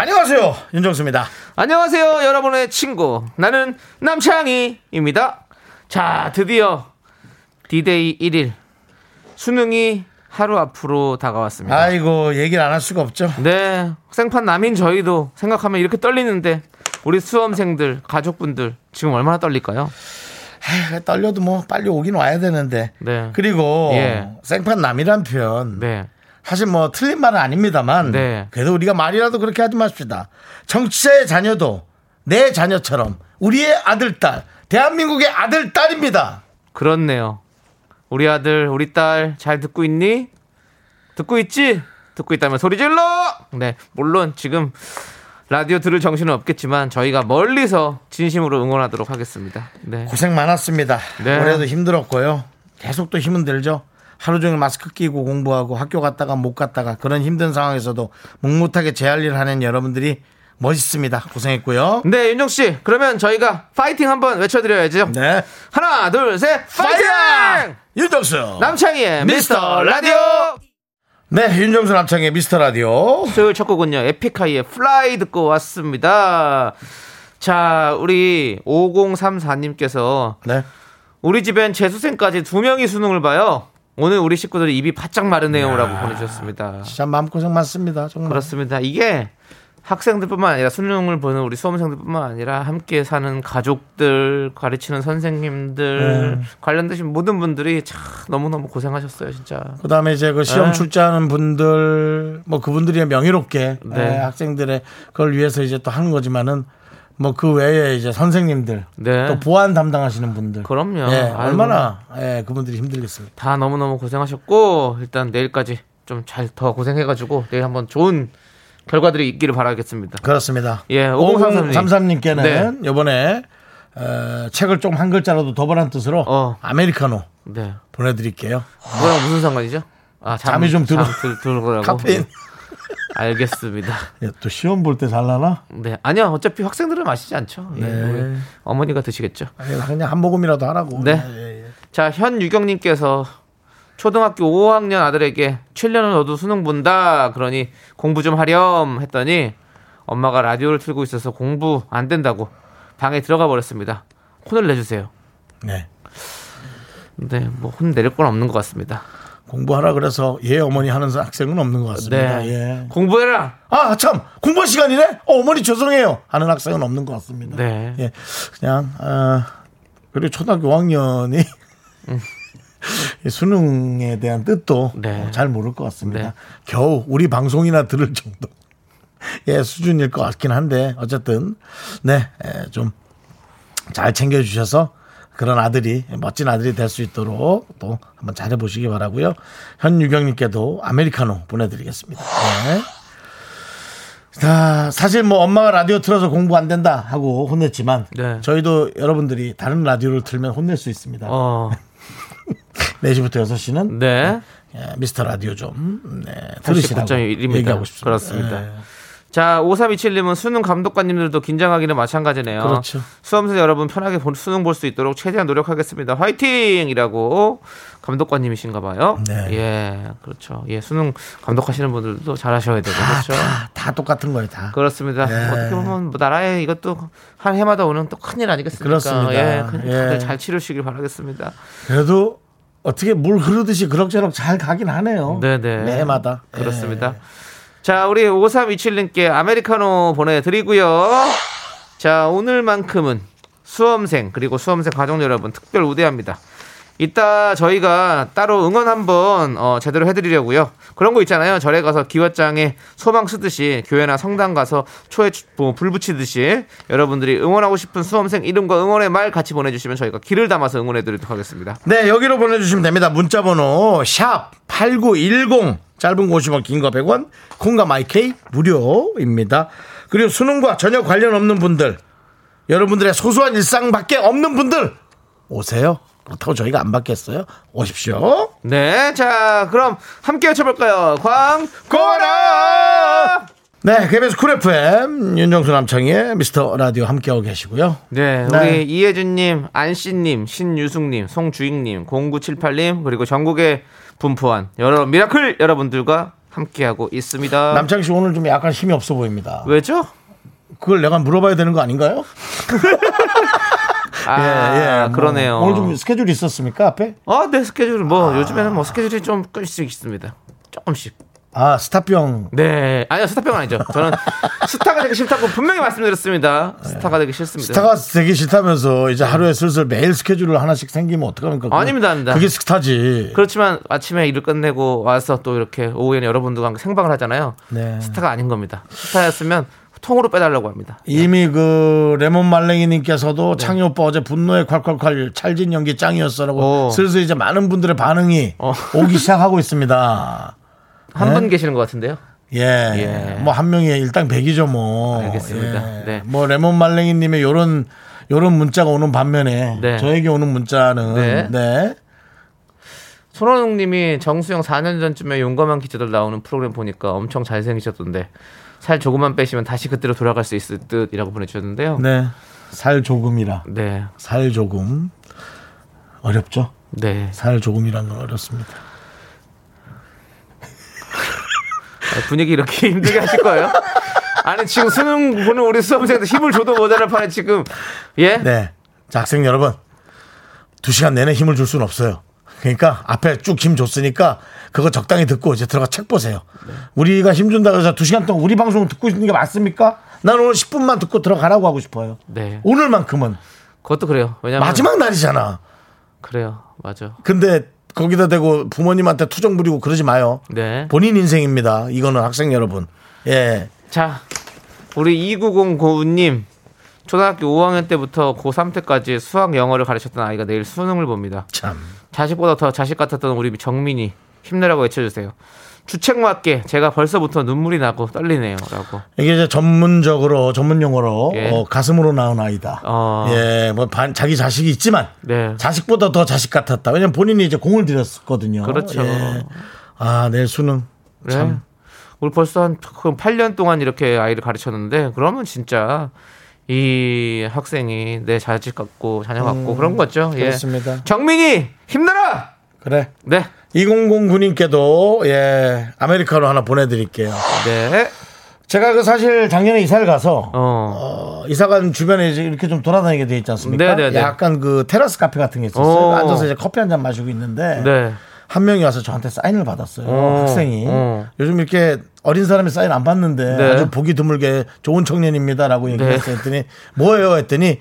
안녕하세요. 윤정수입니다. 안녕하세요, 여러분의 친구. 나는 남창희입니다. 자, 드디어 디데이 1일. 수능이 하루 앞으로 다가왔습니다. 아이고, 얘기를 안 할 수가 없죠. 네. 생판 남인 저희도 생각하면 이렇게 떨리는데, 우리 수험생들, 가족분들, 지금 얼마나 떨릴까요? 에이, 떨려도 뭐 빨리 오긴 와야 되는데. 네. 그리고 예. 생판 남이란 표현. 네. 사실 뭐 틀린 말은 아닙니다만 네. 그래도 우리가 말이라도 그렇게 하지 맙시다. 정치자의 자녀도 내 자녀처럼 우리의 아들 딸 대한민국의 아들 딸입니다. 그렇네요. 우리 아들, 우리 딸 잘 듣고 있니? 듣고 있지? 듣고 있다면 소리 질러! 네, 물론 지금 라디오 들을 정신은 없겠지만 저희가 멀리서 진심으로 응원하도록 하겠습니다. 네. 고생 많았습니다. 네. 올해도 힘들었고요. 계속 또 힘은 들죠. 하루 종일 마스크 끼고 공부하고 학교 갔다가 못 갔다가 그런 힘든 상황에서도 묵묵하게 제 할 일 하는 여러분들이 멋있습니다. 고생했고요. 네, 윤정 씨. 그러면 저희가 파이팅 한번 외쳐드려야죠. 네. 하나, 둘, 셋, 파이팅! 윤정수. 남창희의 미스터 라디오! 네, 윤정수 남창희의 미스터 라디오. 수요일 첫 곡은요, 에픽하이의 Fly 듣고 왔습니다. 자, 우리 5034님께서 네. 우리 집엔 재수생까지 두 명이 수능을 봐요. 오늘 우리 식구들이 입이 바짝 마르네요라고 보내주셨습니다. 진짜 마음고생 많습니다. 정말. 그렇습니다. 이게 학생들뿐만 아니라 수능을 보는 우리 수험생들뿐만 아니라 함께 사는 가족들, 가르치는 선생님들 네. 관련되신 모든 분들이 참 너무너무 고생하셨어요, 진짜. 그다음에 이제 그 시험 네. 출제하는 분들 뭐 그분들이 명예롭게 네. 예, 학생들의 그걸 위해서 이제 또 하는 거지만은 뭐 그 외에 이제 선생님들 네. 또 보안 담당하시는 분들 그럼요. 예, 아이고. 얼마나 예, 그분들이 힘들겠습니까? 다 너무너무 고생하셨고 일단 내일까지 좀 잘 더 고생해가지고 내일 한번 좋은 결과들이 있기를 바라겠습니다. 그렇습니다. 예, 5033 님. 5033님께는 네. 요번에 어, 책을 좀 한 글자라도 더 보란 뜻으로 어. 아메리카노 네. 보내드릴게요. 그거랑 무슨 상관이죠? 아, 잠이 좀 들어. 잠 들, 들고라고. 카페인. 알겠습니다. 예, 또 시험 볼 때 잘라나? 네, 아니요. 어차피 학생들은 마시지 않죠. 예, 네. 우리 어머니가 드시겠죠. 아니, 그냥 한 모금이라도 하라고. 네. 예, 예. 자, 현유경님께서 초등학교 5학년 아들에게 7년은 너도 수능 본다. 그러니 공부 좀 하렴 했더니 엄마가 라디오를 틀고 있어서 공부 안 된다고 방에 들어가 버렸습니다. 혼을 내주세요. 네. 네, 뭐 혼 내릴 건 없는 것 같습니다. 공부하라 그래서 얘 어머니 하는 학생은 없는 것 같습니다. 네, 예. 공부해라. 아, 참, 공부 시간이네? 어, 어머니 죄송해요. 하는 학생은 없는 것 같습니다. 네. 예. 그냥, 아, 그리고 초등학교 5학년이 이 수능에 대한 뜻도 음. 네. 어, 잘 모를 것 같습니다. 네. 겨우 우리 방송이나 들을 정도. 예, 수준일 것 같긴 한데, 어쨌든, 네, 좀 잘 챙겨주셔서 그런 아들이, 멋진 아들이 될 수 있도록 또 한번 잘해 보시기 바라고요 현유경님께도 아메리카노 보내드리겠습니다. 네. 자, 사실 뭐 엄마가 라디오 틀어서 공부 안 된다 하고 혼냈지만 네. 저희도 여러분들이 다른 라디오를 틀면 혼낼 수 있습니다. 어, 4시부터 6시는 네. 미스터 라디오 좀 네, 들으시라고 89.1입니다. 얘기하고 싶습니다. 그렇습니다. 네. 자, 5327님은 수능 감독관님들도 긴장하기는 마찬가지네요. 그렇죠. 수험생 여러분 편하게 본- 수능 볼 수 있도록 최대한 노력하겠습니다. 화이팅! 이라고 감독관님이신가 봐요. 네. 예, 그렇죠. 예, 수능 감독하시는 분들도 잘하셔야 되고, 다, 그렇죠. 다, 다 똑같은 거예요, 다. 그렇습니다. 예. 어떻게 보면 뭐 나라에 이것도 한 해마다 오는 또 큰일 아니겠습니까? 그렇습니다. 예, 그 다들 예. 잘 치르시길 바라겠습니다. 그래도 어떻게 물 흐르듯이 그럭저럭 잘 가긴 하네요. 네네. 매해마다. 그렇습니다. 예. 자, 우리 5327님께 아메리카노 보내드리고요. 자, 오늘만큼은 수험생, 그리고 수험생 가족 여러분 특별 우대합니다. 이따 저희가 따로 응원 한번 어, 제대로 해드리려고요. 그런 거 있잖아요. 절에 가서 기왓장에 소망 쓰듯이 교회나 성당 가서 초에 주- 뭐, 불 붙이듯이 여러분들이 응원하고 싶은 수험생 이름과 응원의 말 같이 보내주시면 저희가 길을 담아서 응원해드리도록 하겠습니다. 네, 여기로 보내주시면 됩니다. 문자번호 샵 8910 짧은 거 50원 긴 거 100원 콩과 마이케이 무료입니다. 그리고 수능과 전혀 관련 없는 분들, 여러분들의 소소한 일상밖에 없는 분들 오세요. 그렇다고 저희가 안 받겠어요? 오십시오. 네, 자, 그럼 함께 외쳐볼까요? 광고라! 네, KBS Cool FM 윤정수 남창희의 미스터 라디오 함께하고 계시고요. 네, 네. 우리 이혜준님, 안씨님, 신유숙님, 송주익님, 0978님, 그리고 전국에 분포한 여러 미라클 여러분들과 함께하고 있습니다. 남창희 씨 오늘 좀 약간 힘이 없어 보입니다. 왜죠? 그걸 내가 물어봐야 되는 거 아닌가요? 아, 뭐 그러네요. 오늘 좀 스케줄이 있었습니까 앞에? 아, 네, 스케줄, 뭐, 요즘에는 뭐 스케줄이 좀 조금씩 있습니다. 조금씩. 아 스타병 네. 아니요, 스타병 아니죠. 저는 스타가 되기 싫다고 분명히 말씀드렸습니다. 스타가 되기 싫습니다. 스타가 되기 싫다면서 이제 하루에 슬슬 매일 스케줄을 하나씩 생기면 어떡합니까? 그거- 아닙니다, 아닙니다. 그게 스타지. 그렇지만 아침에 일을 끝내고 와서 또 이렇게 오후에는 여러분들과 함께 생방을 하잖아요. 네. 스타가 아닌 겁니다. 스타였으면 통으로 빼달라고 합니다. 이미 그 레몬 말랭이님께서도 네. 창희 오빠 어제 분노의 콸콸콸 찰진 연기 짱이었어라고 오. 슬슬 이제 많은 분들의 반응이 어. 오기 시작하고 있습니다. 한 네? 분 계시는 것 같은데요. 예. 예. 뭐 한 명이 일당 100이죠 뭐. 알겠습니다. 예. 네. 뭐 레몬 말랭이 님의 요런 요런 문자가 오는 반면에 네. 저에게 오는 문자는 네. 네. 손원웅 님이 정수영 4년 전쯤에 용감한 기자들 나오는 프로그램 보니까 엄청 잘생기셨던데 살 조금만 빼시면 다시 그때로 돌아갈 수 있을 듯이라고 보내주셨는데요. 네. 살 조금이라. 네. 살 조금 어렵죠. 네. 살 조금이란 건 어렵습니다. 아, 분위기 이렇게 힘들게 하실 거예요? 아니 지금 수능 보는 우리 수험생들 힘을 줘도 모자랄 판에 지금 예? 네. 자, 학생 여러분. 두 시간 내내 힘을 줄 수는 없어요. 그러니까 앞에 쭉 힘 줬으니까 그거 적당히 듣고 이제 들어가 책 보세요. 우리가 힘 준다고 해서 두 시간 동안 우리 방송 듣고 있는 게 맞습니까? 난 오늘 10분만 듣고 들어가라고 하고 싶어요. 네. 오늘만큼은 그것도 그래요. 왜냐면 마지막 날이잖아. 그래요. 맞아. 근데 거기다 대고 부모님한테 투정 부리고 그러지 마요. 네. 본인 인생입니다. 이거는 학생 여러분. 예. 자, 우리 2909님 초등학교 5학년 때부터 고3 때까지 수학 영어를 가르쳤던 아이가 내일 수능을 봅니다. 참. 자식보다 더 자식 같았던 우리 정민이 힘내라고 외쳐주세요. 주책 맞게 제가 벌써부터 눈물이 나고 떨리네요라고. 이게 이제 전문적으로 전문 용어로 예. 어, 가슴으로 나온 아이다. 어. 예, 뭐 반, 자기 자식이 있지만 네. 자식보다 더 자식 같았다. 왜냐면 본인이 이제 공을 들였거든요. 그렇죠. 예. 아, 내일 수능. 네. 참. 우리 벌써 한 8년 동안 이렇게 아이를 가르쳤는데 그러면 진짜 이 학생이 내 자식 같고 자녀 같고 그런 거죠. 예. 음, 그렇습니다. 정민이 힘내라. 그래. 네. 2009님께도 예, 아메리카노 하나 보내드릴게요. 네. 제가 그 사실 작년에 이사를 가서 어. 어, 이사간 주변에 이제 이렇게 좀 돌아다니게 돼 있지 않습니까? 네네네. 약간 그 테라스 카페 같은 게 있었어요. 어. 앉아서 이제 커피 한 잔 마시고 있는데 네. 한 명이 와서 저한테 사인을 받았어요. 어. 학생이. 어. 요즘 이렇게 어린 사람이 사인 안 받는데 네. 아주 보기 드물게 좋은 청년입니다라고 얘기했어요. 했더니 뭐예요? 했더니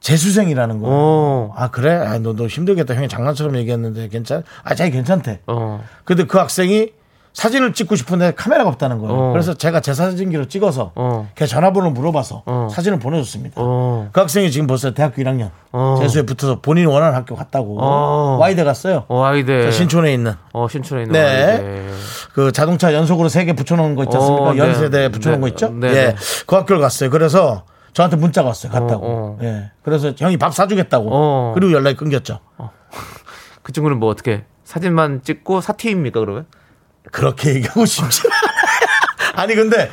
재수생이라는 거예요. 어. 아 그래? 아, 너, 너 힘들겠다. 형이 장난처럼 얘기했는데 괜찮? 아 자기 괜찮대. 어. 근데 그 학생이 사진을 찍고 싶은데 카메라가 없다는 거예요. 어. 그래서 제가 제 사진기로 찍어서 어. 걔 전화번호 물어봐서 어. 사진을 보내줬습니다. 어. 그 학생이 지금 벌써 대학교 1학년 어. 재수에 붙어서 본인이 원하는 학교 갔다고 어. 와이대 갔어요. 어. 저 신촌에 있는 어, 신촌에 있는 네. 아이들. 그 자동차 연속으로 세 개 붙여놓은 거 있지 않습니까? 어, 네. 연세대 붙여놓은 네. 거 있죠? 네, 예. 네. 그 학교를 갔어요. 그래서 저한테 문자가 왔어요. 갔다고. 어, 어. 예. 그래서 형이 밥 사주겠다고. 어. 그리고 연락이 끊겼죠. 그 친구는 뭐 어떻게 사진만 찍고 사티입니까 그러면? 그렇게 얘기하고 싶지. 아니, 근데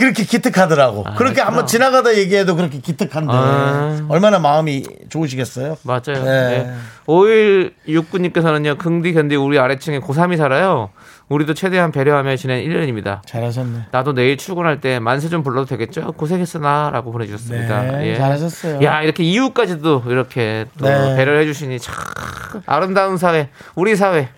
그렇게 기특하더라고. 그렇게 한번 지나가다 얘기해도 그렇게 기특한데. 아. 얼마나 마음이 좋으시겠어요? 맞아요. 네. 네. 5169님께서는요, 긍디 견디 우리 아래층에 고3이 살아요. 우리도 최대한 배려하며 지낸 1년입니다. 잘하셨네. 나도 내일 출근할 때 만세 좀 불러도 되겠죠? 고생했으나 라고 보내주셨습니다. 네, 예. 잘하셨어요. 야, 이렇게 이웃까지도 이렇게 또 네. 배려를 해주시니 참 아름다운 사회, 우리 사회,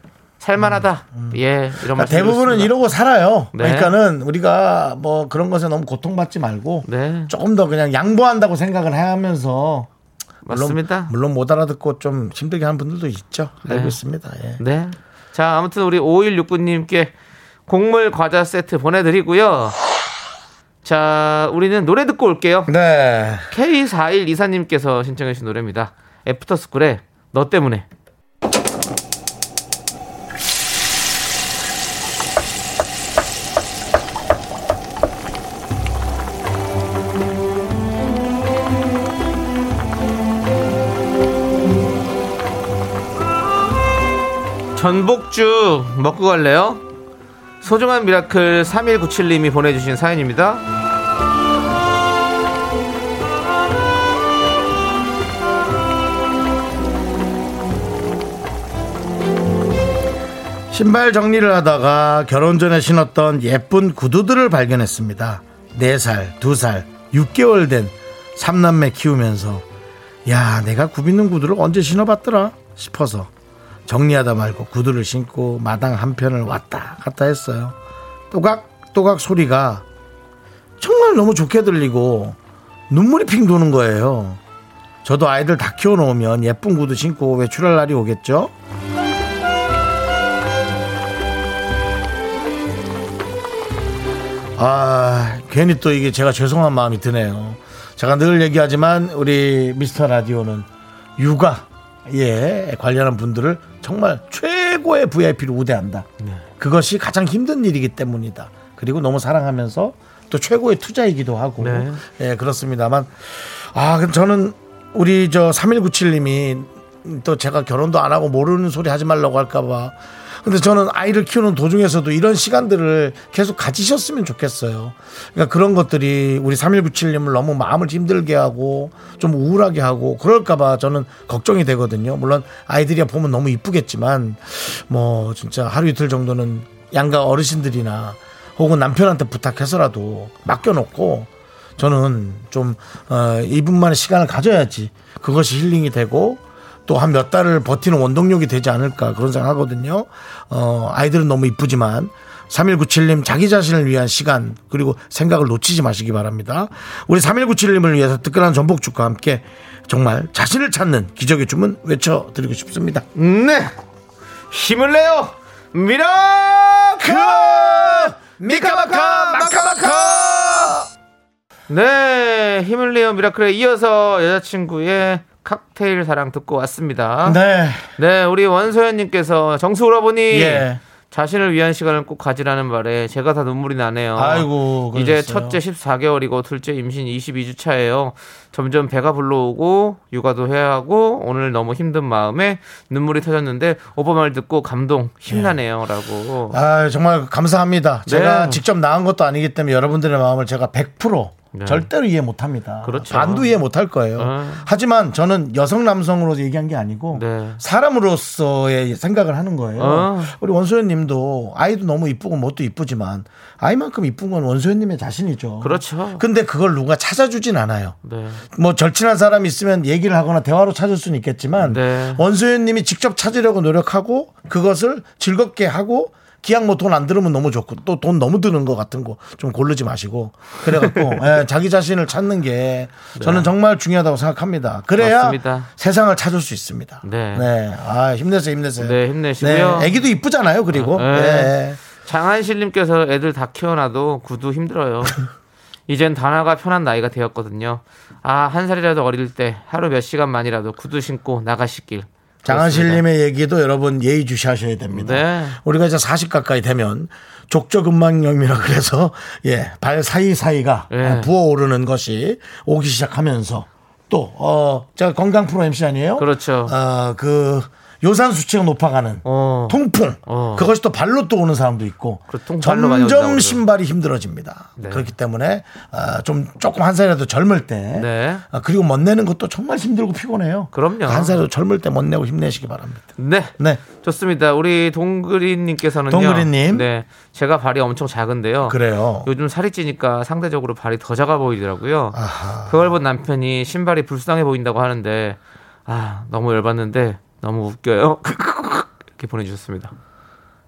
살만하다. 예, 이런 그러니까. 대부분은 드렸습니다. 이러고 살아요. 네. 그러니까는 우리가 뭐 그런 것에 너무 고통받지 말고 네, 조금 더 그냥 양보한다고 생각을 하면서 물론, 맞습니다. 물론 못 알아듣고 좀 힘들게 하는 분들도 있죠. 네. 알고 있습니다. 예. 네. 자, 아무튼 우리 5169님께 곡물 과자 세트 보내드리고요. 자, 우리는 노래 듣고 올게요. 네. K4124님께서 신청해주신 노래입니다. 애프터스쿨의 너 때문에. 전복죽 먹고 갈래요? 소중한 미라클 3197님이 보내주신 사연입니다. 신발 정리를 하다가 결혼 전에 신었던 예쁜 구두들을 발견했습니다. 4살, 2살, 6개월 된 삼남매 키우면서 야 내가 굽있는 구두를 언제 신어봤더라 싶어서 정리하다 말고 구두를 신고 마당 한편을 왔다 갔다 했어요. 또각또각 소리가 정말 너무 좋게 들리고 눈물이 핑 도는 거예요. 저도 아이들 다 키워놓으면 예쁜 구두 신고 외출할 날이 오겠죠? 아, 괜히 또 이게 제가 죄송한 마음이 드네요. 제가 늘 얘기하지만 우리 미스터 라디오는 육아 에 관련한 분들을 정말 최고의 VIP로 우대한다. 그것이 가장 힘든 일이기 때문이다. 그리고 너무 사랑하면서 또 최고의 투자이기도 하고. 네. 예, 그렇습니다만. 아, 그럼 저는 우리 저 3197님이 또 제가 결혼도 안 하고 모르는 소리 하지 말라고 할까봐. 근데 저는 아이를 키우는 도중에서도 이런 시간들을 계속 가지셨으면 좋겠어요. 그러니까 그런 것들이 우리 3197님을 너무 마음을 힘들게 하고 좀 우울하게 하고 그럴까봐 저는 걱정이 되거든요. 물론 아이들이 보면 너무 이쁘겠지만 뭐 진짜 하루 이틀 정도는 양가 어르신들이나 혹은 남편한테 부탁해서라도 맡겨놓고 저는 좀 어, 이분만의 시간을 가져야지 그것이 힐링이 되고 또 한 몇 달을 버티는 원동력이 되지 않을까 그런 생각하거든요. 어, 아이들은 너무 이쁘지만 3197님 자기 자신을 위한 시간 그리고 생각을 놓치지 마시기 바랍니다. 우리 3197님을 위해서 뜨끈한 전복죽과 함께 정말 자신을 찾는 기적의 주문 외쳐드리고 싶습니다. 네! 힘을 내요! 미라클! 미카마카 마카마카 네, 힘을 내요 미라클에 이어서 여자친구의 칵테일 사랑 듣고 왔습니다. 네. 네, 우리 원소연님께서 정수 오라버니 예. 자신을 위한 시간을 꼭 가지라는 말에 제가 다 눈물이 나네요. 아이고, 이제 그러셨어요. 첫째 14개월이고 둘째 임신 22주 차예요. 점점 배가 불러오고 육아도 해야 하고 오늘 너무 힘든 마음에 눈물이 터졌는데 오빠 말 듣고 감동 힘나네요라고. 아 정말 감사합니다. 제가 네. 직접 나은 것도 아니기 때문에 여러분들의 마음을 제가 100% 네. 절대로 이해 못 합니다. 그렇죠. 반도 이해 못 할 거예요. 어. 하지만 저는 여성 남성으로 얘기한 게 아니고 네. 사람으로서의 생각을 하는 거예요. 어. 우리 원소연 님도 아이도 너무 이쁘고 뭣도 이쁘지만 아이만큼 이쁜 건 원소연 님의 자신이죠. 그렇죠. 근데 그걸 누가 찾아주진 않아요. 네. 뭐 절친한 사람이 있으면 얘기를 하거나 대화로 찾을 수는 있겠지만 네. 원소연 님이 직접 찾으려고 노력하고 그것을 즐겁게 하고 기왕 뭐 돈 안 들으면 너무 좋고 또 돈 너무 드는 것 같은 거 좀 고르지 마시고 그래갖고 예, 자기 자신을 찾는 게 저는 정말 중요하다고 생각합니다. 그래야 맞습니다. 세상을 찾을 수 있습니다. 네. 아 힘내세요, 힘내세요. 네, 힘내시고요. 네, 애기도 이쁘잖아요. 그리고 네. 네. 장한실님께서 애들 다 키워놔도 구두 힘들어요. 이젠 단화가 편한 나이가 되었거든요. 아, 한 살이라도 어릴 때 하루 몇 시간만이라도 구두 신고 나가시길. 장한실님의 얘기도 여러분 예의 주시하셔야 됩니다. 네. 우리가 이제 40 가까이 되면 족저근막염이라 그래서 예, 발 사이 사이가 네. 부어오르는 것이 오기 시작하면서 또 어, 제가 건강 프로 MC 아니에요? 그렇죠. 어, 그 요산 수치가 높아가는 어. 통풍 어. 그것이 또 발로 또 오는 사람도 있고 그 점점. 신발이 힘들어집니다. 네. 그렇기 때문에 어, 좀 조금 한 살이라도 젊을 때 네. 어, 그리고 멋내는 것도 정말 힘들고 피곤해요. 그럼요. 한 살이라도 젊을 때 멋내고 힘내시기 바랍니다. 네. 네. 좋습니다. 우리 동그리님께서는요. 동그리님. 네. 제가 발이 엄청 작은데요. 그래요. 요즘 살이 찌니까 상대적으로 발이 더 작아 보이더라고요. 아하. 그걸 본 남편이 신발이 불쌍해 보인다고 하는데 아 너무 열받는데 너무 웃겨요. 이렇게 보내주셨습니다.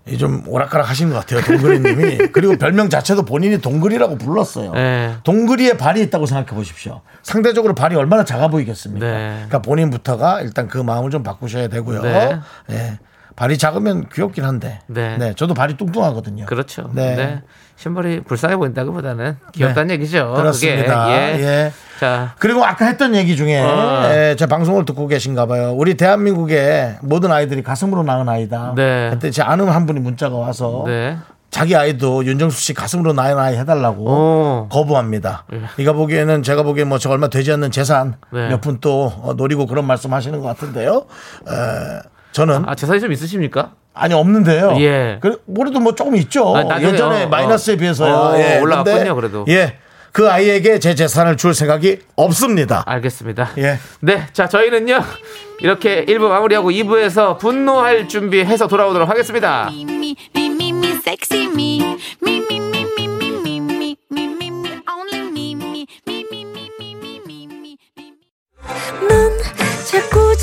이좀 오락가락 하신 것 같아요. 동그리님이. 그리고 별명 자체도 본인이 동그리라고 불렀어요. 네. 동그리에 발이 있다고 생각해 보십시오. 상대적으로 발이 얼마나 작아 보이겠습니까? 네. 그러니까 본인부터가 일단 그 마음을 좀 바꾸셔야 되고요. 네. 예. 발이 작으면 귀엽긴 한데. 네. 저도 발이 뚱뚱하거든요. 그렇죠. 네. 네. 신발이 불쌍해 보인다기보다는 귀엽다는 얘기죠. 그렇습니다. 예. 예. 자, 그리고 아까 했던 얘기 중에 어. 예, 제 방송을 듣고 계신가 봐요. 우리 대한민국의 모든 아이들이 가슴으로 낳은 아이다. 네. 그때 제 아는 한 분이 문자가 와서 네. 자기 아이도 윤정수 씨 가슴으로 낳은 아이 해달라고 오. 거부합니다. 예. 네가 보기에는 제가 보기엔 뭐저 얼마 되지 않는 재산 네. 몇푼 또 노리고 그런 말씀 하시는 것 같은데요. 에, 저는 아, 재산이 좀 있으십니까? 아니 없는데요. 예. 그, 그래도 뭐 조금 있죠. 아, 나중에, 예전에 어, 마이너스에 어. 비해서요. 어, 예. 올라갔군요, 근데, 그래도. 예. 그 아이에게 제 재산을 줄 생각이 없습니다. 알겠습니다. 예. 네, 자 저희는요 이렇게 1부 마무리하고 2부에서 분노할 준비해서 돌아오도록 하겠습니다.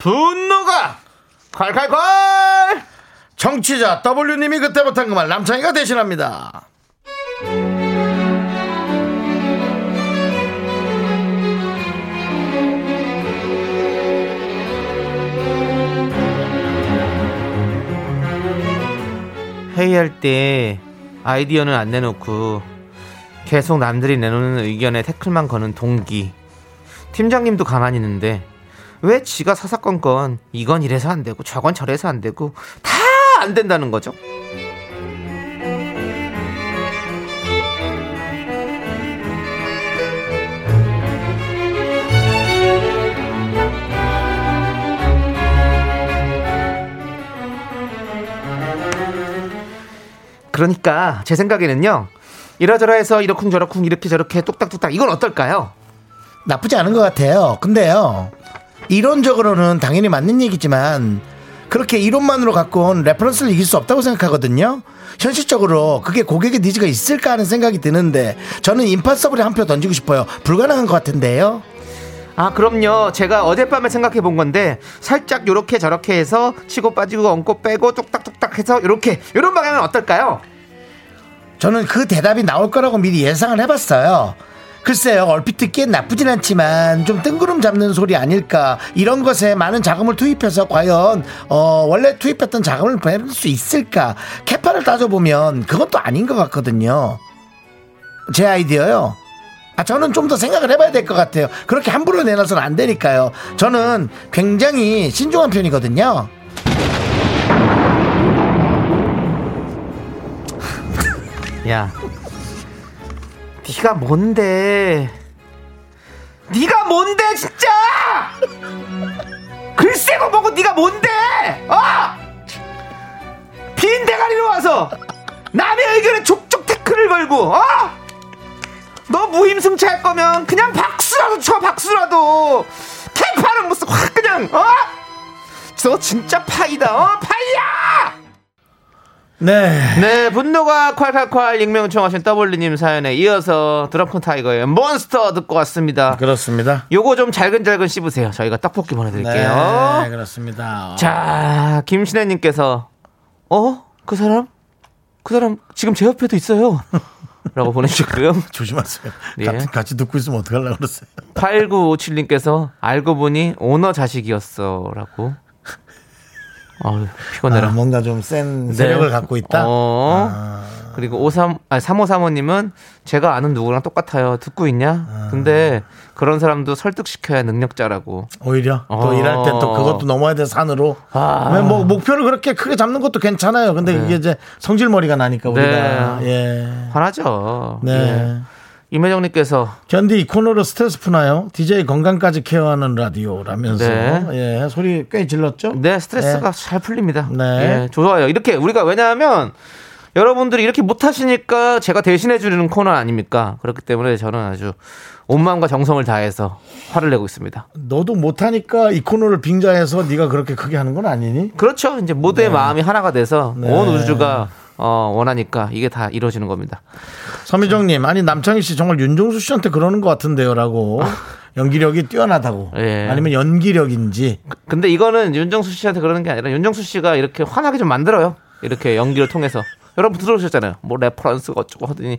분노가 콸콸콸! 정치자 W님이 그때 못한 그말 남창희가 대신합니다. 회의할 때 아이디어는 안 내놓고 계속 남들이 내놓는 의견에 태클만 거는 동기. 팀장님도 가만히 있는데 왜 지가 사사건건 이건 이래서 안 되고 저건 저래서 안 되고 다 안 된다는 거죠. 그러니까 제 생각에는요. 이러저러 해서 이러쿵저러쿵 이렇게 저렇게 뚝딱뚝딱 이건 어떨까요? 나쁘지 않은 것 같아요. 근데요, 이론적으로는 당연히 맞는 얘기지만, 그렇게 이론만으로 갖고 온 reference를 이길 수 없다고 생각하거든요. 현실적으로 그게 고객의 needs가 있을까 하는 생각이 드는데, 저는 impossible에 한 표 던지고 싶어요. 불가능한 것 같은데요. 아 그럼요 제가 어젯밤에 생각해 본 건데 살짝 요렇게 저렇게 해서 치고 빠지고 얹고 빼고 뚝딱뚝딱 해서 요렇게 요런 방향은 어떨까요? 저는 그 대답이 나올 거라고 미리 예상을 해봤어요. 글쎄요, 얼핏 듣기엔 나쁘진 않지만 좀 뜬구름 잡는 소리 아닐까. 이런 것에 많은 자금을 투입해서 과연 어, 원래 투입했던 자금을 배울 수 있을까. 캐파를 따져보면 또 아닌 것 같거든요. 제 아이디어요. 아, 저는 좀 더 생각을 해봐야 될 것 같아요. 그렇게 함부로 내놔서는 안 되니까요. 저는 굉장히 신중한 편이거든요. 야 네가 뭔데 네가 뭔데 진짜 글쎄고 뭐고 네가 뭔데 어? 빈 대가리로 와서 남의 의견에 족족 태클을 걸고 어? 너 무임승차 할 거면 그냥 박수라도 쳐 박수라도 캐파는 무슨 확 그냥 어? 저 진짜 파이다 어 파이야 네. 네, 분노가 콸콸콸 익명 요청하신 더블리님 사연에 이어서 드렁큰 타이거의 몬스터 듣고 왔습니다. 그렇습니다. 요거 좀 잘근잘근 씹으세요. 저희가 떡볶이 보내드릴게요. 네, 그렇습니다. 자, 김신혜님께서 어? 그 사람? 그 사람 지금 제 옆에도 있어요. 라고 보내주셨고요. 조심하세요. 예. 같이, 같이 듣고 있으면 어떡하려고 그러세요. 8957님께서 알고 보니 오너 자식이었어. 라고. 어휴, 피곤해라. 아, 뭔가 좀센 네. 세력을 갖고 있다. 어. 아. 그리고 53, 아니, 3535님은 제가 아는 누구랑 똑같아요. 듣고 있냐? 아. 근데 그런 사람도 설득시켜야 능력자라고. 오히려 또 어. 일할 때 또 그것도 넘어야 될 산으로. 아. 왜뭐 목표를 그렇게 크게 잡는 것도 괜찮아요. 근데 네. 이게 이제 성질머리가 나니까 우리가 네. 예. 화나죠. 네. 예. 임혜정님께서 견디 이 코너로 스트레스 푸나요? DJ 건강까지 케어하는 라디오라면서 네. 예 소리 꽤 질렀죠? 네, 스트레스가 잘 풀립니다. 네. 예, 좋아요. 이렇게 우리가 왜냐하면 여러분들이 이렇게 못하시니까 제가 대신해 주는 코너 아닙니까? 그렇기 때문에 저는 아주 온 마음과 정성을 다해서 화를 내고 있습니다. 너도 못하니까 이 코너를 빙자해서 네가 그렇게 크게 하는 건 아니니? 그렇죠. 이제 모두의 마음이 하나가 돼서 네. 온 우주가 어, 원하니까 이게 다 이루어지는 겁니다. 서미정님 아니 남창희 씨 정말 윤종수 씨한테 그러는 것 같은데요라고 연기력이 뛰어나다고 예. 아니면 연기력인지 근데 이거는 윤정수 씨한테 그러는 게 아니라 윤정수 씨가 이렇게 화나게 좀 만들어요. 이렇게 연기를 통해서. 여러분 들어오셨잖아요. 뭐 reference가 어쩌고 하더니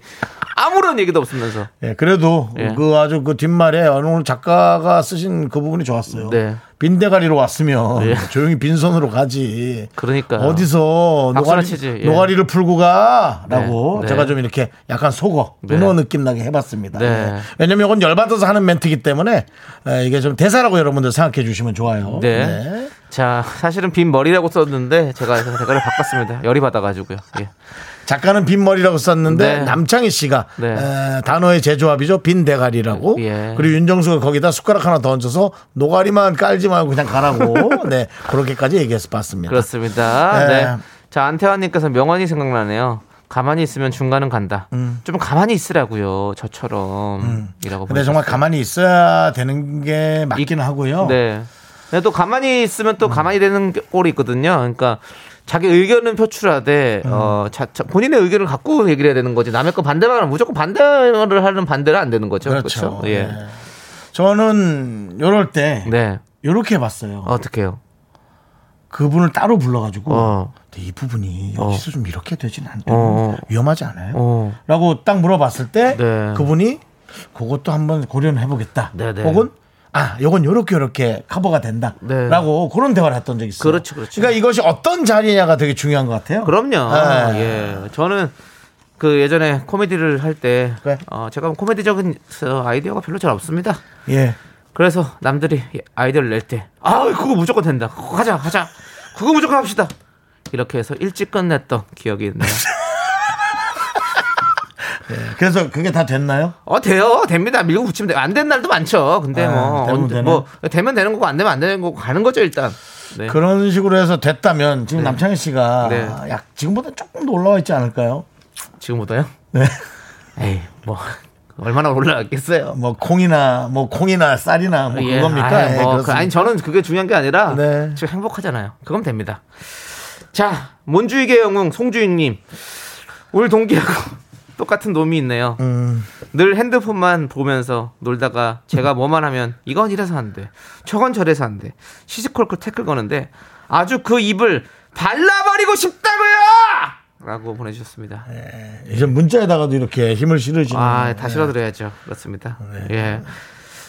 아무런 얘기도 없으면서. 예, 그래도 예. 그 아주 그 뒷말에 오늘 작가가 쓰신 그 부분이 좋았어요. 네. 빈대가리로 왔으면 예. 조용히 빈손으로 가지. 그러니까 어디서 노가리, 치지, 예. 노가리를 풀고 가라고 네, 네. 제가 좀 이렇게 약간 속어 네. 은어 느낌 나게 해봤습니다. 네. 예. 왜냐면 이건 열받아서 하는 멘트이기 때문에 에, 이게 좀 대사라고 여러분들 생각해 주시면 좋아요. 네. 자, 사실은 빈 머리라고 썼는데 제가 대가를 바꿨습니다. 열이 받아가지고요. 예. 작가는 빈 머리라고 썼는데 네. 남창희 씨가 네. 에, 단어의 재조합이죠. 빈 대가리라고. 예. 그리고 윤정수가 거기다 숟가락 하나 더 얹어서 노가리만 깔지 말고 그냥 가라고. 네. 그렇게까지 얘기해서 봤습니다. 그렇습니다. 네. 네. 자, 안태환님께서 명언이 생각나네요. 가만히 있으면 중간은 간다. 좀 가만히 있으라고요. 저처럼. 이라고 음. 근데 정말 보내주셨어요. 가만히 있어야 되는 게 맞긴 하고요. 네. 근데 또 가만히 있으면 또 가만히 되는 꼴이 있거든요. 그러니까 자기 의견은 표출하되 어 자, 자, 본인의 의견을 갖고 얘기를 해야 되는 거지. 남의 거 반대만 하면 무조건 반대를 하는 반대는 안 되는 거죠. 그렇죠. 그렇죠. 예. 네. 저는 요럴 때 네. 요렇게 해봤어요. 어떻게요? 그분을 따로 불러가지고 어. 이 부분이 어. 여기서 좀 이렇게 되진 않요 어. 위험하지 않아요? 어. 라고 딱 물어봤을 때 네. 그분이 그것도 한번 고려는 해보겠다. 네, 네. 혹은 아, 요건 요렇게 요렇게 커버가 된다. 네. 라고 그런 대화를 했던 적이 있어요. 그렇죠, 그렇죠. 러니까 이것이 어떤 자리냐가 되게 중요한 것 같아요. 그럼요. 네. 예. 저는 그 예전에 코미디를 할때 네. 어, 제가 코미디적인 어, 아이디어가 별로 잘 없습니다. 예. 그래서 남들이 아이디어를 낼 때, 아, 그거 무조건 된다. 그거 하자, 하자. 그거 무조건 합시다. 이렇게 해서 일찍 끝냈던 기억이 있네요. 그래서 그게 다 됐나요? 어, 돼요. 됩니다. 밀고 붙이면 돼요. 안 된 날도 많죠. 근데 아, 뭐, 되면 언제-. 뭐, 되면 되는 거고, 안 되면 안 되는 거고, 가는 거죠, 일단. 네. 그런 식으로 해서 됐다면 지금 남창희 씨가 네. 약 지금보다 조금 더 올라와 있지 않을까요? 지금보다요? 네. 에이, 뭐, 얼마나 올라갔겠어요. 뭐 콩이나 뭐 콩이나 쌀이나 뭐 예, 그겁니까? 아이, 예, 뭐, 그. 아니 저는 그게 중요한 게 아니라 네. 지금 행복하잖아요. 그건 됩니다. 자, 몬주이계 영웅 송주인님 올 동기하고 똑같은 놈이 있네요. 음. 늘 핸드폰만 보면서 놀다가 제가 뭐만 하면 이건 이래서 안 돼, 저건 저래서 안 돼, 시시콜콜 태클 거는데 아주 그 입을 발라버리고 싶다고요! 라고 보내주셨습니다. 이제 문자에다가도 이렇게 힘을 실으시는 아, 다 실어드려야죠. 그렇습니다. 예.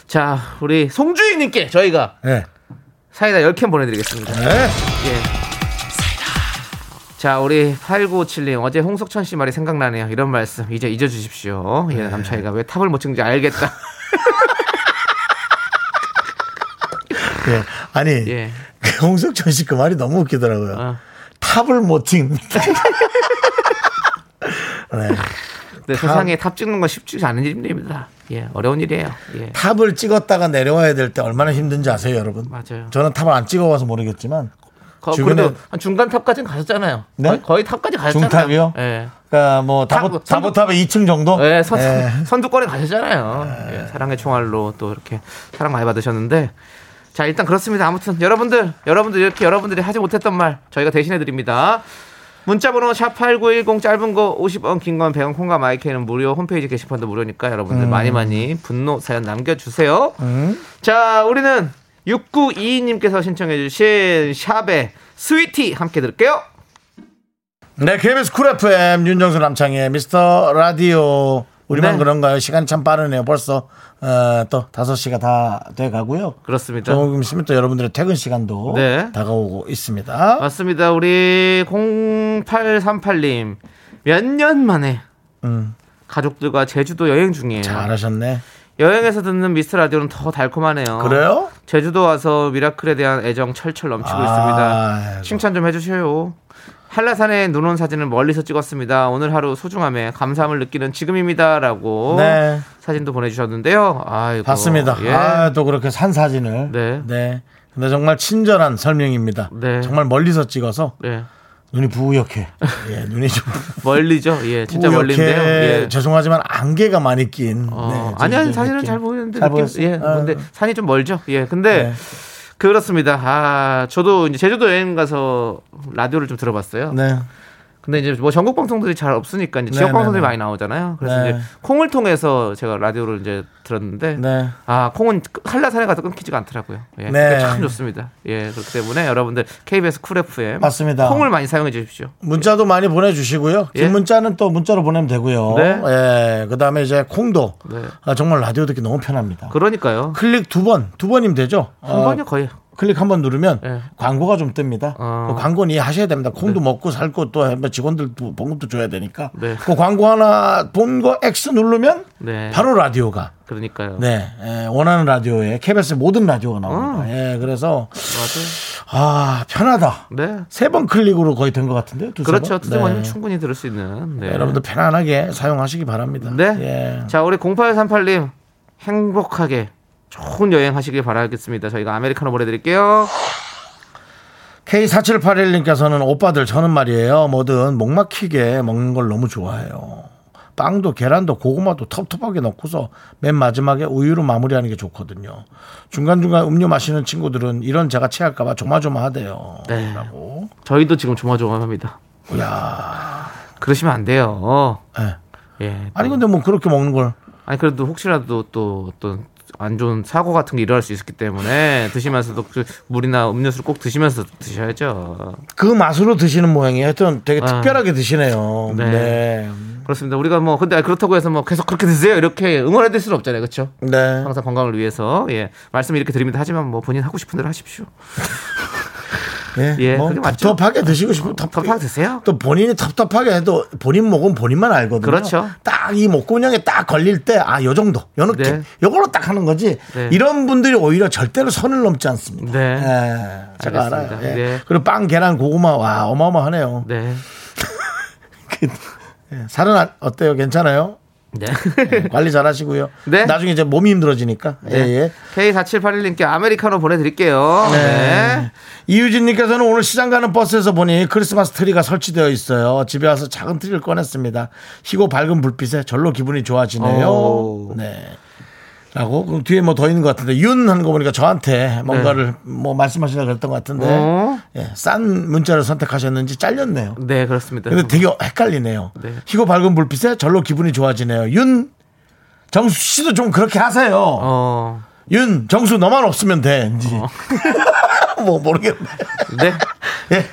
자, 우리 송주인님께 저희가 네. 사이다 10캔 보내드리겠습니다. 네. 예. 자, 우리 8957님, 어제 홍석천 씨 말이 생각나네요. 이런 말씀, 이제 잊어주십시오. 예, 남창희가 왜 탑을 못 찍는지 알겠다. 예. 아니 예. 그 홍석천 씨 그 말이 너무 웃기더라고요. 어. 탑을 못 찍는다. 네. 근데 세상에 탑 찍는 건 쉽지 않은 일입니다. 예, 어려운 일이에요. 예. 탑을 찍었다가 내려와야 될 때 얼마나 힘든지 아세요, 여러분? 맞아요. 저는 탑을 안 찍어와서 모르겠지만 거, 주변에- 한 중간 탑까지는 가셨잖아요. 네? 거의, 거의 탑까지 가셨잖아요. 중탑이요? 예. 그러니까 뭐 탑, 다보, 선두- 다보 탑의 2층 정도? 예, 선, 예. 선두권에 가셨잖아요. 예, 사랑의 총알로 또 이렇게 사랑 많이 받으셨는데. 자, 일단 그렇습니다. 아무튼 여러분들, 여러분들 이렇게 여러분들이 하지 못했던 말 저희가 대신해 드립니다. 문자번호 샵8910 짧은 거 50원, 긴 건 100원, 콩과 마이 K는 무료, 홈페이지 게시판도 무료니까 여러분들 많이 많이 분노 사연 남겨주세요. 자, 우리는 6922님께서 신청해 주신 샵의 Sweety 함께 들을게요. 네, KBS 쿨 FM 윤정수 남창희의 미스터 라디오. 우리만 네. 그런가요? 시간 참 빠르네요. 벌써 어, 또 5시가 다 돼 가고요. 그렇습니다. 조금 있으면 또 여러분들의 퇴근 시간도 네. 다가오고 있습니다. 맞습니다. 우리 0838님 몇 년 만에 음, 가족들과 제주도 여행 중이에요. 잘하셨네. 여행에서 듣는 미스터 라디오는 더 달콤하네요. 그래요? 제주도 와서 미라클에 대한 애정 철철 넘치고 아이고. 있습니다. 칭찬 좀 해주셔요. 한라산에 눈 온 사진을 멀리서 찍었습니다. 오늘 하루 소중함에 감사함을 느끼는 지금입니다라고 네. 사진도 보내주셨는데요. 아이고, 봤습니다. 예. 아, 또 그렇게 산 사진을. 네. 근데 정말 친절한 설명입니다. 네. 정말 멀리서 찍어서 네. 눈이 부옇게. 예, 눈이 좀 멀리죠. 예, 진짜 멀리인데요. 예. 죄송하지만 안개가 많이 낀. 어, 네, 아니 아니 제주도 사진은 느낌. 잘 보이는데 잘 느낌, 보였어요? 예, 아. 근데 산이 좀 멀죠. 예, 근데 네. 그렇습니다. 아, 저도 이제 제주도 여행 가서 라디오를 좀 들어봤어요. 네. 근데 이제 뭐 전국 방송들이 잘 없으니까 이제 네, 지역 네, 방송들이 네. 많이 나오잖아요. 그래서 네. 이제 콩을 통해서 제가 라디오를 이제 들었는데 네. 아 콩은 한라산에 가도 끊기지가 않더라고요. 예, 네. 참 좋습니다. 예, 그렇기 때문에 여러분들 KBS 쿨 FM 맞습니다. 콩을 많이 사용해 주십시오. 문자도 많이 보내주시고요. 긴 예. 문자는 또 문자로 보내면 되고요. 네. 예. 그 다음에 이제 콩도. 네. 아, 정말 라디오 듣기 너무 편합니다. 그러니까요. 클릭 두 번, 두 번이면 되죠. 한 어, 번요 거의. 클릭 한 번 누르면 예. 광고가 좀 뜹니다. 어. 그 광고는 이해하셔야 됩니다. 콩도 먹고 살고 또 직원들 봉급도 줘야 되니까. 네. 그 광고 하나 본거 X 누르면 네. 바로 라디오가 그러니까요. 네 예, 원하는 라디오에 KBS 모든 라디오가 나옵니다. 어. 예, 그래서 맞아요. 아 편하다. 네. 세 번 클릭으로 거의 된 것 같은데요. 두세 그렇죠. 번? 두세 번이면 네. 충분히 들을 수 있는. 네. 여러분들 편안하게 사용하시기 바랍니다. 네. 예. 자, 우리 0838님 행복하게 좋은 여행 하시길 바라겠습니다. 저희가 아메리카노 보내드릴게요. K4781님께서는 오빠들 저는 말이에요. 뭐든 목 막히게 먹는 걸 너무 좋아해요. 빵도 계란도 고구마도 텁텁하게 넣고서 맨 마지막에 우유로 마무리하는 게 좋거든요. 중간중간 음료 마시는 친구들은 이런 제가 체할까봐 조마조마하대요. 네. 라고. 저희도 지금 조마조마합니다. 야 그러시면 안 돼요. 예. 예. 아니 근데 뭐 그렇게 먹는 걸 아니 그래도 혹시라도 또또 안 좋은 사고 같은 게 일어날 수 있기 때문에 드시면서도 그 물이나 음료수를 꼭 드시면서 드셔야죠. 그 맛으로 드시는 모양이에요. 하여튼 되게 아. 특별하게 드시네요. 네. 네. 그렇습니다. 우리가 뭐 근데 그렇다고 해서 뭐 계속 그렇게 드세요 이렇게 응원해 드릴 수는 없잖아요, 그렇죠? 네. 항상 건강을 위해서 예 말씀 이렇게 드립니다. 하지만 뭐 본인 하고 싶은 대로 하십시오. 예. 예, 뭐 맞죠. 텁텁하게 드시고 싶으면 텁텁하게 드세요. 또 본인이 텁텁하게 해도 본인 목은 본인만 알거든요. 그렇죠. 딱 이 목구멍에 딱 걸릴 때, 아, 요 정도, 요 느낌. 네. 요걸로 딱 하는 거지. 네. 이런 분들이 오히려 절대로 선을 넘지 않습니다. 네. 예, 제가 알겠습니다. 알아요. 예. 네. 그리고 빵, 계란, 고구마, 와, 어마어마하네요. 네. 예, 살은 안- 어때요? 괜찮아요? 네. 예, 관리 잘 하시고요. 네. 나중에 이제 몸이 힘들어지니까. 예, 예. K4781님께 아메리카노 보내드릴게요. 네. 네. 이유진님께서는 오늘 시장 가는 버스에서 보니 크리스마스 트리가 설치되어 있어요. 집에 와서 작은 트리를 꺼냈습니다. 희고 밝은 불빛에 절로 기분이 좋아지네요. 오. 네. 라고 그럼 뒤에 뭐 더 있는 것 같은데 윤 하는 거 보니까 저한테 뭔가를 뭐 말씀하시려고 그랬던 것 같은데 네. 어? 예, 싼 문자를 선택하셨는지 잘렸네요. 네, 그렇습니다. 근데 되게 헷갈리네요. 네. 희고 밝은 불빛에 절로 기분이 좋아지네요. 윤 정수 씨도 좀 그렇게 하세요. 어, 윤 정수 너만 없으면 돼 인지 뭐 모르겠네. 네. 예.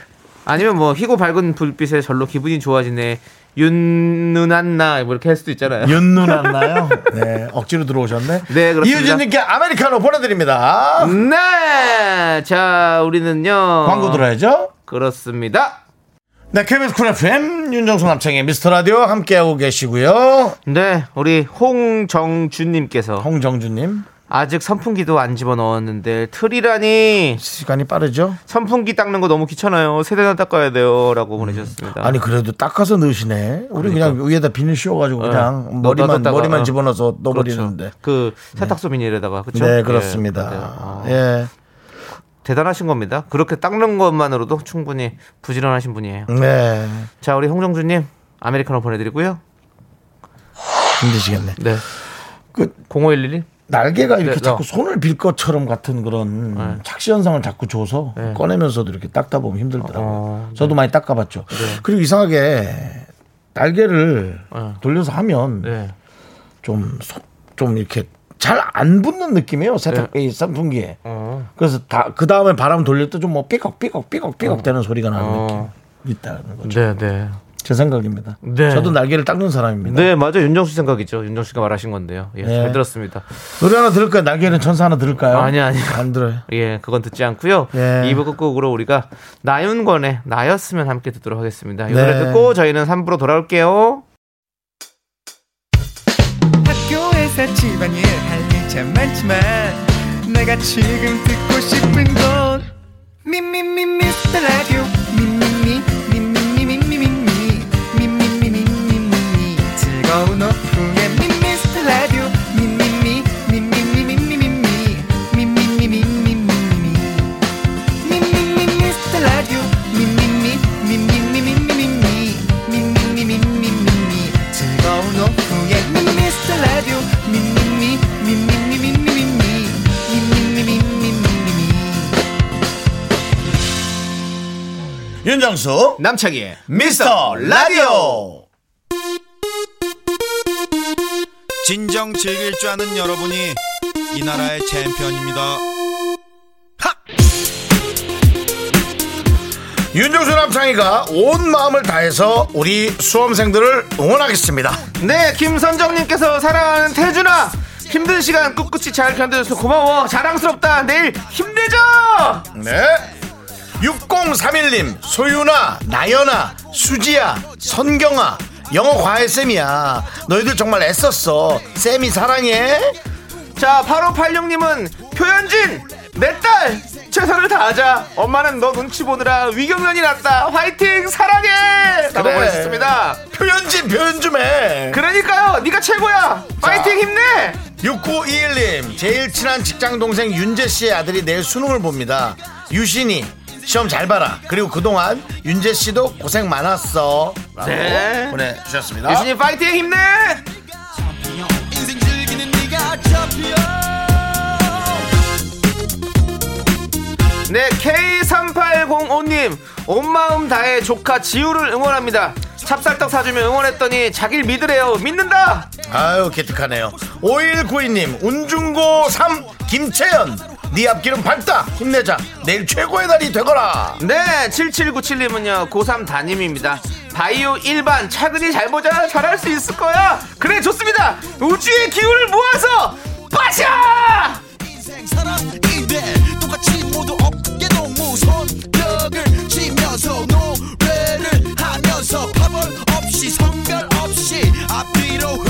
아니면 뭐 희고 밝은 불빛에 절로 기분이 좋아지네. 윤누난나 뭐 이렇게 할 수도 있잖아요. 윤눈 안 나요? 네, 억지로 들어오셨네. 네, 그렇습니다. 이유진님께 아메리카노 보내드립니다. 네. 자, 우리는요. 광고 들어야죠. 그렇습니다. 네, KBS 쿨 FM 윤정수 남창희의 미스터 라디오 함께하고 계시고요. 네, 우리 홍정준님께서 홍정주님 아직 선풍기도 안 집어 넣었는데 틀이라니 시간이 빠르죠? 선풍기 닦는 거 너무 귀찮아요. 세대나 닦아야 돼요라고 보내주셨습니다. 아니 그래도 닦아서 넣으시네. 우리 그냥 위에다 비닐 씌워가지고 그냥 네. 머리만 머리만 어. 집어넣어서 그렇죠. 넣어버리는데. 그 세탁소 비닐에다가 그렇죠? 네 예, 그렇습니다. 맞아요. 어, 예, 대단하신 겁니다. 그렇게 닦는 것만으로도 충분히 부지런하신 분이에요. 네 자, 우리 홍정주님 아메리카노 보내드리고요. 힘드시겠네. 네, 그 0511님. 날개가 이렇게 네, 자꾸 어. 손을 빌 것처럼 같은 그런 네. 착시 현상을 자꾸 줘서 네. 꺼내면서도 이렇게 닦다 보면 힘들더라고요. 어, 저도 많이 닦아봤죠. 그리고 이상하게 날개를 네. 돌려서 하면 네. 좀, 이렇게 잘 안 붙는 느낌이에요. 세탁, 이 선풍기에. 어. 그래서 다, 그 다음에 바람 돌릴 때 좀 뭐 삐걱, 삐걱, 삐걱, 삐걱 되는 소리가 나는 어. 느낌. 있다는 거죠. 네, 네. 제 생각입니다. 네. 저도 날개를 닦는 사람입니다. 네, 맞아. 윤정수 생각이죠. 윤정수 씨가 말하신 건데요. 예, 네. 잘 들었습니다. 노래 하나 들을까요? 날개는 천사 하나 들을까요? 아니, 아니. 안 들어요. 예, 그건 듣지 않고요. 예. 이 2부 끝곡으로 우리가 나윤권의 나였으면 함께 듣도록 하겠습니다. 이 네. 노래 듣고 저희는 3부로 돌아올게요. 학교에서 집안일 할일참 많지만 내가 지금 듣고 싶은 건 미미미 미스터 라디오 미미미 윤정수 남창희의 미스터 라디오 진정 즐길 줄 아는 여러분이 이 나라의 챔피언입니다. 윤정수 남창희가 온 마음을 다해서 우리 수험생들을 응원하겠습니다. 네, 김선정님께서 사랑하는 태준아 힘든 시간 꿋꿋이 잘 견뎌줘서 고마워. 자랑스럽다. 내일 힘내자! 네. 6031님 소윤아 나연아 수지야 선경아 영어 과외 쌤이야. 너희들 정말 애썼어. 쌤이 사랑해. 자 8586님은 표현진 내 딸 최선을 다하자. 엄마는 너 눈치 보느라 위경련이 났다. 화이팅 사랑해! 라고 그래. 보내셨습니다. 표현진 표현 좀 해. 그러니까요 네가 최고야. 파이팅 힘내! 6921님 제일 친한 직장 동생 윤재 씨의 아들이 내일 수능을 봅니다. 유신이 시험 잘 봐라. 그리고 그동안 윤재 씨도 고생 많았어. 라고 네. 보내주셨습니다. 유진이 파이팅 힘내. 네 K3805님. 온 마음 다해 조카 지우를 응원합니다. 찹쌀떡 사주면 응원했더니 자기를 믿으래요. 믿는다! 아유 기특하네요. 5192님 운중고 3 김채연 네 앞길은 밝다. 힘내자. 내일 최고의 날이 되거라. 네 7797님은요 고3 담임입니다. 바이오 1반 차근히 잘 보자. 잘할 수 있을 거야. 그래 좋습니다. 우주의 기운을 모아서 빠샤 인생 사람인데 똑같이 모두 어깨도 무서운 벽을 치면서 노래를 하면서 파벌 없이 성별 없이 앞뒤로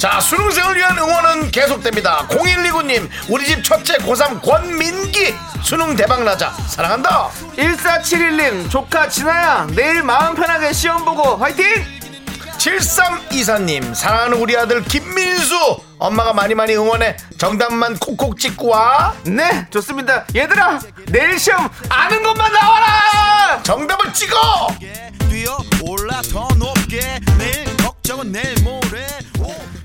자 수능생을 위한 응원은 계속됩니다. 0129님 우리 집 첫째 고3 권민기 수능 대박나자. 사랑한다. 1471님 조카 진아야 내일 마음 편하게 시험 보고 화이팅! 7324님 사랑하는 우리 아들 김민수. 엄마가 많이 많이 응원해. 정답만 콕콕 찍고 와. 네 좋습니다. 얘들아 내일 시험 아는 것만 나와라! 정답을 찍어! 뛰어 올라 더 높게. 내일 걱정은 내일 모레 오.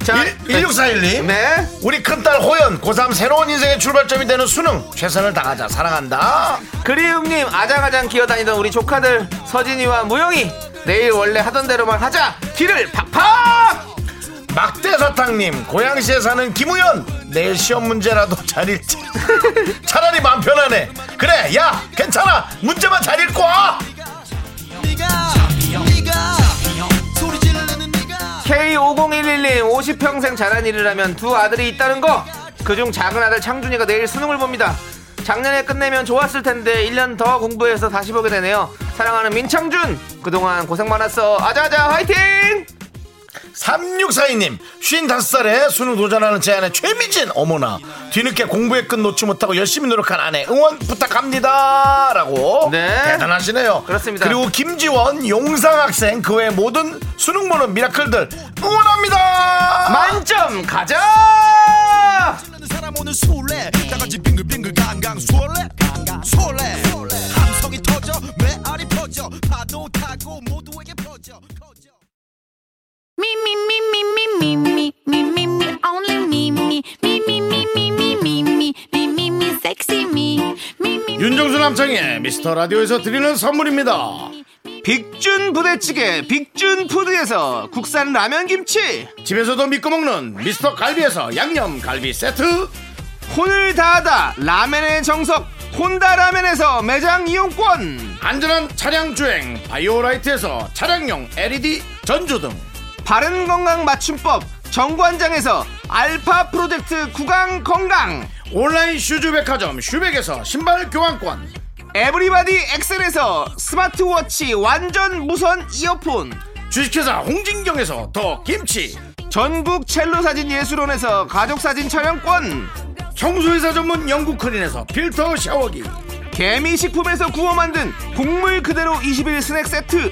자 1641님. 네. 우리 큰딸 호연 고3 새로운 인생의 출발점이 되는 수능. 최선을 다하자. 사랑한다. 그리움님 아장아장 기어다니던 우리 조카들 서진이와 무영이 내일 원래 하던 대로만 하자. 길을 팍팍! 막대사탕님 고양시에 사는 김우연. 내일 시험 문제라도 잘 읽지. 차라리 마음 편하네 그래 야 괜찮아. 문제만 잘 읽고 와 K5011님 50평생 잘한 일이라면 두 아들이 있다는 거. 그중 작은 아들 창준이가 내일 수능을 봅니다. 작년에 끝내면 좋았을 텐데 1년 더 공부해서 다시 보게 되네요. 사랑하는 민창준 그동안 고생 많았어. 아자아자 화이팅 3642님 55살에 수능 도전하는 제 아내 최미진 어머나. 뒤늦게 공부의 끝 놓지 못하고 열심히 노력한 아내 응원 부탁합니다. 라고 네. 대단하시네요. 그렇습니다. 그리고 김지원 용상학생 그 외 모든 수능 보는 미라클들 응원합니다. 만점 가자 윤정수 남창희의 미스터 라디오에서 드리는 선물입니다 빅준 부대찌개 빅준 푸드에서 국산 라면 김치 집에서도 믿고 먹는 미스터 갈비에서 양념 갈비 세트 혼을 다하다 라면의 정석 혼다 라면에서 매장 이용권 안전한 차량 주행 바이오라이트에서 차량용 LED 전조등 바른 건강 맞춤법 정관장에서 알파 프로젝트 구강 건강. 온라인 슈즈 백화점 슈백에서 신발 교환권. 에브리바디 엑셀에서 스마트워치 완전 무선 이어폰. 주식회사 홍진경에서 더 김치. 전국 첼로 사진 예술원에서 가족 사진 촬영권. 청소회사 전문 영국 크린에서 필터 샤워기. 개미 식품에서 구워 만든 곡물 그대로 21 스낵 세트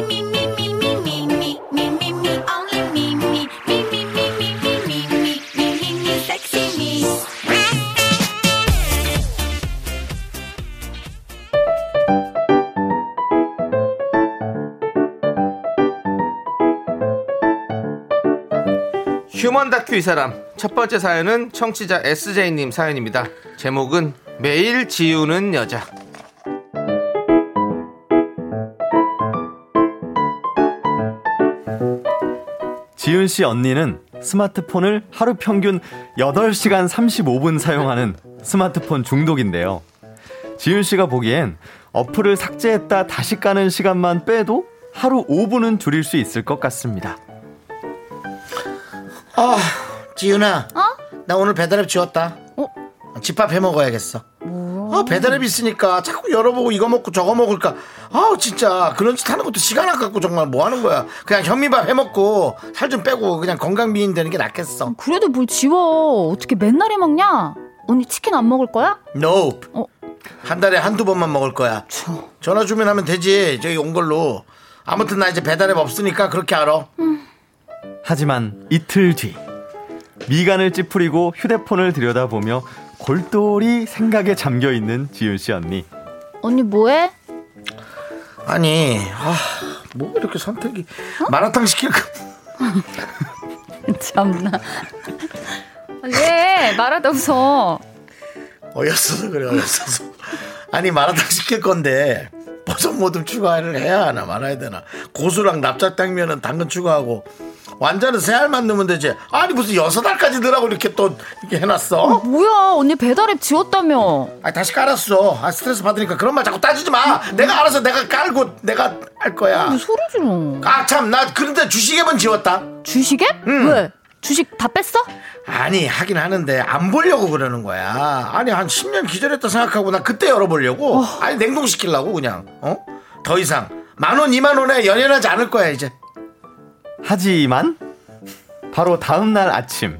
다큐 이 사람 첫 번째 사연은 청취자 SJ님 사연입니다. 제목은 매일 지우는 여자. 지은 씨 언니는 스마트폰을 하루 평균 8시간 35분 사용하는 스마트폰 중독인데요. 지은 씨가 보기엔 어플을 삭제했다 다시 까는 시간만 빼도 하루 5분은 줄일 수 있을 것 같습니다. 아, 지윤아. 어? 나 오늘 배달앱 지웠다. 어? 집밥 해 먹어야겠어. 아, 배달앱 있으니까 자꾸 열어보고 이거 먹고 저거 먹을까. 아우, 진짜. 그런 짓 하는 것도 시간 아깝고 정말 뭐 하는 거야. 그냥 현미밥 해 먹고 살 좀 빼고 그냥 건강 미인 되는 게 낫겠어. 그래도 뭘 지워. 어떻게 맨날 해 먹냐? 언니 치킨 안 먹을 거야? Nope. 어. 한 달에 한두 번만 먹을 거야. 전화 주면 하면 되지. 저기 온 걸로. 아무튼 나 이제 배달앱 없으니까 그렇게 알아. 하지만 이틀 뒤 미간을 찌푸리고 휴대폰을 들여다보며 골똘히 생각에 잠겨 있는 지은 씨 언니. 언니 뭐해? 아니, 아, 뭐 이렇게 선택이. 마라탕 시킬까? 참나. 왜 말하다 웃어? 어였어서 그래, 어였어서. 아니, 마라탕 시킬 건데, 버섯 모듬 추가를 해야 하나 말아야 되나. 고수랑 납작당면은 당근 추가하고, 완자는 세 알만 넣으면 되지. 아니, 무슨 여섯 알까지 넣으라고 이렇게 또, 이렇게 해놨어? 뭐야 언니 배달앱 지웠다며? 아 다시 깔았어. 아, 스트레스 받으니까 그런 말 자꾸 따지지 마. 내가 알아서 내가 깔고 내가 할 거야. 뭐 소리 지르. 아, 참, 나 그런데 주식앱은 지웠다. 주식앱? 왜? 주식 다 뺐어? 아니, 하긴 하는데 안 보려고 그러는 거야. 아니, 한 10년 기절했다 생각하고 나 그때 열어보려고. 아니, 냉동시키려고 그냥. 어? 더 이상. 만 원, 이만 원에 연연하지 않을 거야, 이제. 하지만 바로 다음 날 아침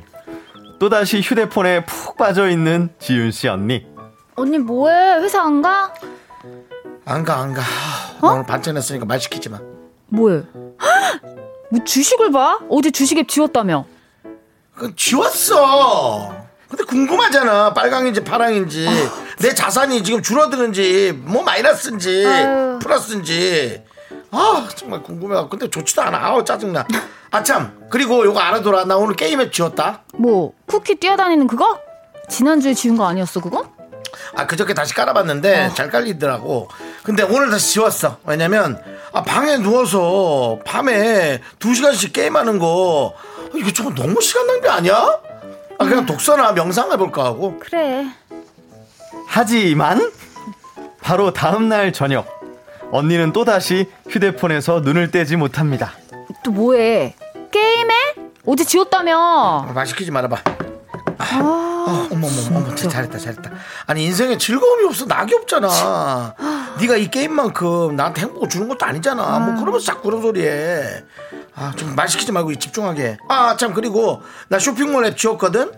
또다시 휴대폰에 푹 빠져 있는 지윤 씨 언니. 언니 뭐해? 회사 안 가? 안 가, 안 가. 나 오늘 반찬 했으니까 말 시키지 마. 뭐해? 뭐 주식을 봐? 어제 주식앱 지웠다며? 그 지웠어. 근데 궁금하잖아. 빨강인지 파랑인지. 내 자산이 지금 줄어드는지, 뭐 마이너스인지, 아유. 플러스인지. 아, 정말 궁금해. 근데 좋지도 않아. 아우, 짜증나. 아, 참. 그리고 요거 알아둬라. 나 오늘 게임앱 지웠다. 뭐 쿠키 뛰어다니는 그거? 지난주에 지운 거 아니었어 그거? 아, 그저께 다시 깔아봤는데 잘 깔리더라고. 근데 오늘 다시 지웠어. 왜냐면, 아, 방에 누워서 밤에 두 시간씩 게임하는 거, 아, 이거 좀 너무 시간 낭비 아니야? 아, 그냥 독서나 명상 해볼까 하고. 그래. 하지만 바로 다음 날 저녁 언니는 또다시 휴대폰에서 눈을 떼지 못합니다. 또 뭐해? 게임해? 어제 지웠다며? 아, 말 시키지 말아봐. 아, 어, 어머 어머 어머 잘했다 잘했다. 아니 인생에 즐거움이 없어 낙이 없잖아. 네가 이 게임만큼 나한테 행복을 주는 것도 아니잖아. 뭐 그러면서 자꾸 그런 소리해. 아 좀 말 시키지 말고 집중하게. 아 참 그리고 나 쇼핑몰 앱 지웠거든.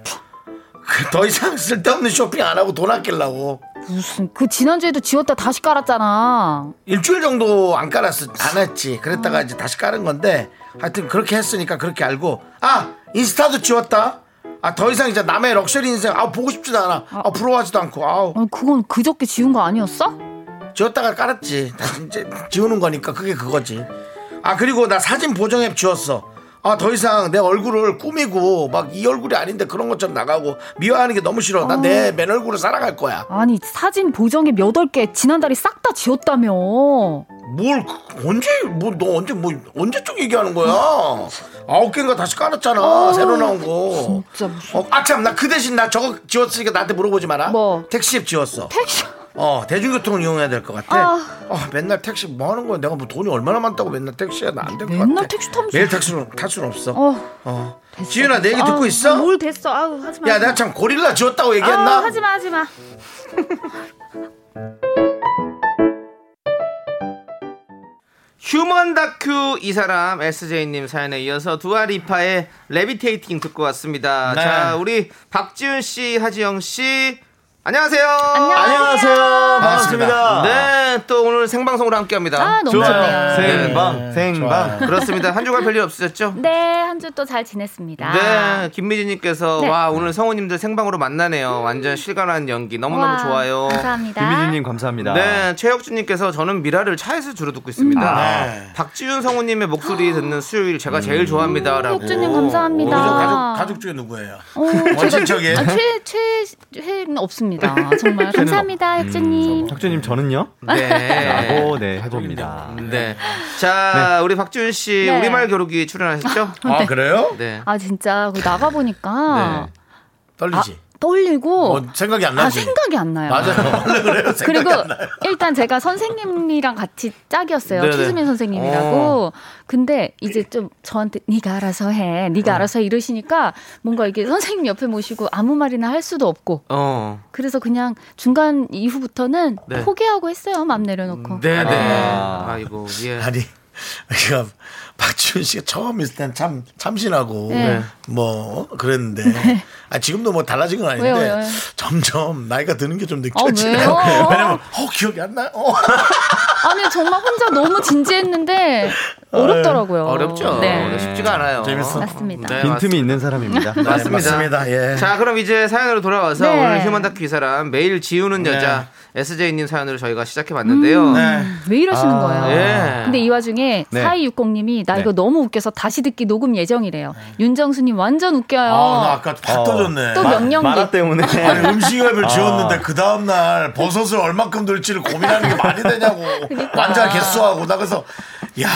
그 더 이상 쓸데없는 쇼핑 안 하고 돈 아끼려고. 무슨 그 지난주에도 지웠다 다시 깔았잖아. 일주일 정도 안 깔았어 안 했지. 그랬다가 이제 다시 깔은 건데 하여튼 그렇게 했으니까 그렇게 알고. 아 인스타도 지웠다. 아 더 이상 이제 남의 럭셔리 인생 아 보고 싶지도 않아. 아. 부러워하지도 않고 아우. 아니 그건 그저께 지운 거 아니었어? 지웠다가 깔았지. 다시 이제 지우는 거니까 그게 그거지. 아 그리고 나 사진 보정 앱 지웠어 아 더 이상 내 얼굴을 꾸미고 막 이 얼굴이 아닌데 그런 것처럼 나가고 미화하는 게 너무 싫어 나 내 맨 얼굴을 살아갈 거야 아니 사진 보정앱 8개 지난달에 싹 다 지웠다며. 뭘 그- 언제 뭐 너 언제 뭐 언제적 얘기하는 거야? 아홉 개인가 다시 깔았잖아 새로 나온 거. 진짜 무슨 어, 아참 나 그 대신 나 저거 지웠으니까 나한테 물어보지 마라. 뭐? 택시 앱 지웠어. 택시 어 대중교통을 이용해야 될 것 같아. 아. 어, 맨날 택시 뭐 하는 거야? 내가 뭐 돈이 얼마나 많다고 맨날 택시야 나 안 될 것 같아. 맨날 택시 타면서 매일 택시는 탈 수는 없어. 어. 어. 됐어, 지윤아 내 얘기 됐어. 듣고 아우, 있어? 뭘 됐어? 아우 하지 마. 야 내가 참 고릴라 지웠다고 얘기했나? 아우, 하지 마 하지 마. 휴먼 다큐 이 사람 SJ님 사연에 이어서 Dua Lipa의 Levitating 듣고 왔습니다. 네. 자, 우리 박지윤 씨, 하지영 씨, 안녕하세요. 안녕하세요. 반갑습니다. 네, 네, 또 오늘 생방송으로 함께 합니다. 아, 너무 좋네요. 생방, 생방. 그렇습니다. 한 주간 별일 없으셨죠? 네, 한 주 또 잘 지냈습니다. 네, 김미진님께서 네. 와 오늘 성우님들 생방으로 만나네요. 완전 실감나는 연기 너무 너무 와, 좋아요. 감사합니다. 김희진님 감사합니다. 네, 최혁준님께서 저는 미라를 차에서 주로 듣고 있습니다. 네. 박지윤 성우님의 목소리 듣는 수요일 제가 제일 좋아합니다라고. 혁준님 감사합니다. 가족, 가족 중에 누구예요? 어, 원친척이에요? 아, 최, 최, 최는 없습니다. 정말 감사합니다, 혁준님. 혁주님 저는요? 네. 라고 네 해봅니다. 네. 자, 우리 박지윤 씨 네. 우리말 겨루기 출연하셨죠? 아, 그래요? 네. 아, 진짜, 그 나가 보니까 떨리지? 떨리고, 어, 생각이 안 아, 나지? 생각이 안 나요. 맞아요. 원래 그래요. 생각이 그리고 안 나요. 일단 제가 선생님이랑 같이 짝이었어요. 네네. 최수민 선생님이라고. 근데 이제 좀 저한테 네가 알아서 해, 네가 알아서 해 이러시니까 뭔가 이게 선생님 옆에 모시고 아무 말이나 할 수도 없고. 어. 그래서 그냥 중간 이후부터는 네. 포기하고 했어요. 맘 내려놓고. 네, 네. 아. 아. 이고 예. 아니, 그러니까 박지훈 씨가 처음 있을 땐 참 참신하고 네. 뭐 그랬는데 아, 지금도 뭐 달라진 건 아닌데 왜요, 왜요? 점점 나이가 드는 게좀 아, 느껴지네요. 왜요? 왜냐면 어 기억이 안 나요. 어. 아니 정말 혼자 너무 진지했는데 어렵더라고요. 어렵죠. 네. 쉽지가 않아요. 재밌어. 맞습니다. 네, 빈틈이 있는 사람입니다. 네, 맞습니다. 맞습니다. 예. 자, 그럼 이제 사연으로 돌아와서 네. 오늘 휴먼 다큐 이 사람 매일 지우는 여자 SJ님 사연으로 저희가 시작해 봤는데요. 네. 왜 이러시는 아, 거예요? 예. 근데 이 와중에 네. 4260님이 나 네. 이거 너무 웃겨서 다시 듣기 녹음 예정이래요. 윤정수님 완전 웃겨요. 아, 나 아까 확 어. 터졌네. 또 명령기. 만화 때문에 아니 음식을 지웠는데 그 다음 날 버섯을 얼마큼 넣을지를 고민하는 게 말이 되냐고 완전 개수하고 나 그래서 야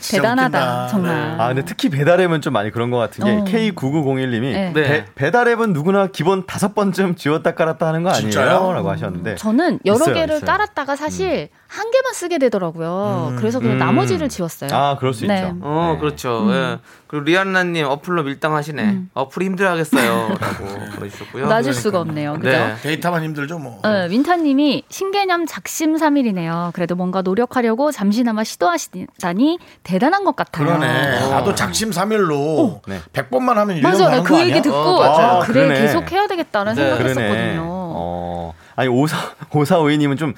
진짜 대단하다, 웃긴다. 정말. 아, 근데 특히 배달앱은 좀 많이 그런 것 같은 게 어. K9901님이 네. 네. 배 달앱은 누구나 기본 다섯 번쯤 지웠다 깔았다 하는 거 아니에요? 진짜요? 라고 하셨는데 저는 여러 있어요, 개를 있어요. 음. 깔았다가 사실 한 개만 쓰게 되더라고요. 그래서 그냥 음. 나머지를 지웠어요. 아, 그럴 수 네. 있죠. 어, 네. 그렇죠. 음. 예. 그리고 리안나님 어플로 밀당하시네. 어플이 힘들어하겠어요. 라고 그러셨고요. 놔줄 수가 없네요. 그죠? 네. 데이터만 힘들죠 뭐. 어, 윈타님이 신개념 작심 삼일이네요. 그래도 뭔가 노력하려고 잠시나마 시도하시다니 대단한 것 같아요. 그러네. 나도 작심 삼일로 네. 100번만 하면 유령 맞아, 그 아니야? 얘기 듣고 어, 맞아요. 아, 그래 그러네. 계속 해야 되겠다는 네. 생각을 그러네. 했었거든요. 어. 아니, 오사, 오사오이님은 좀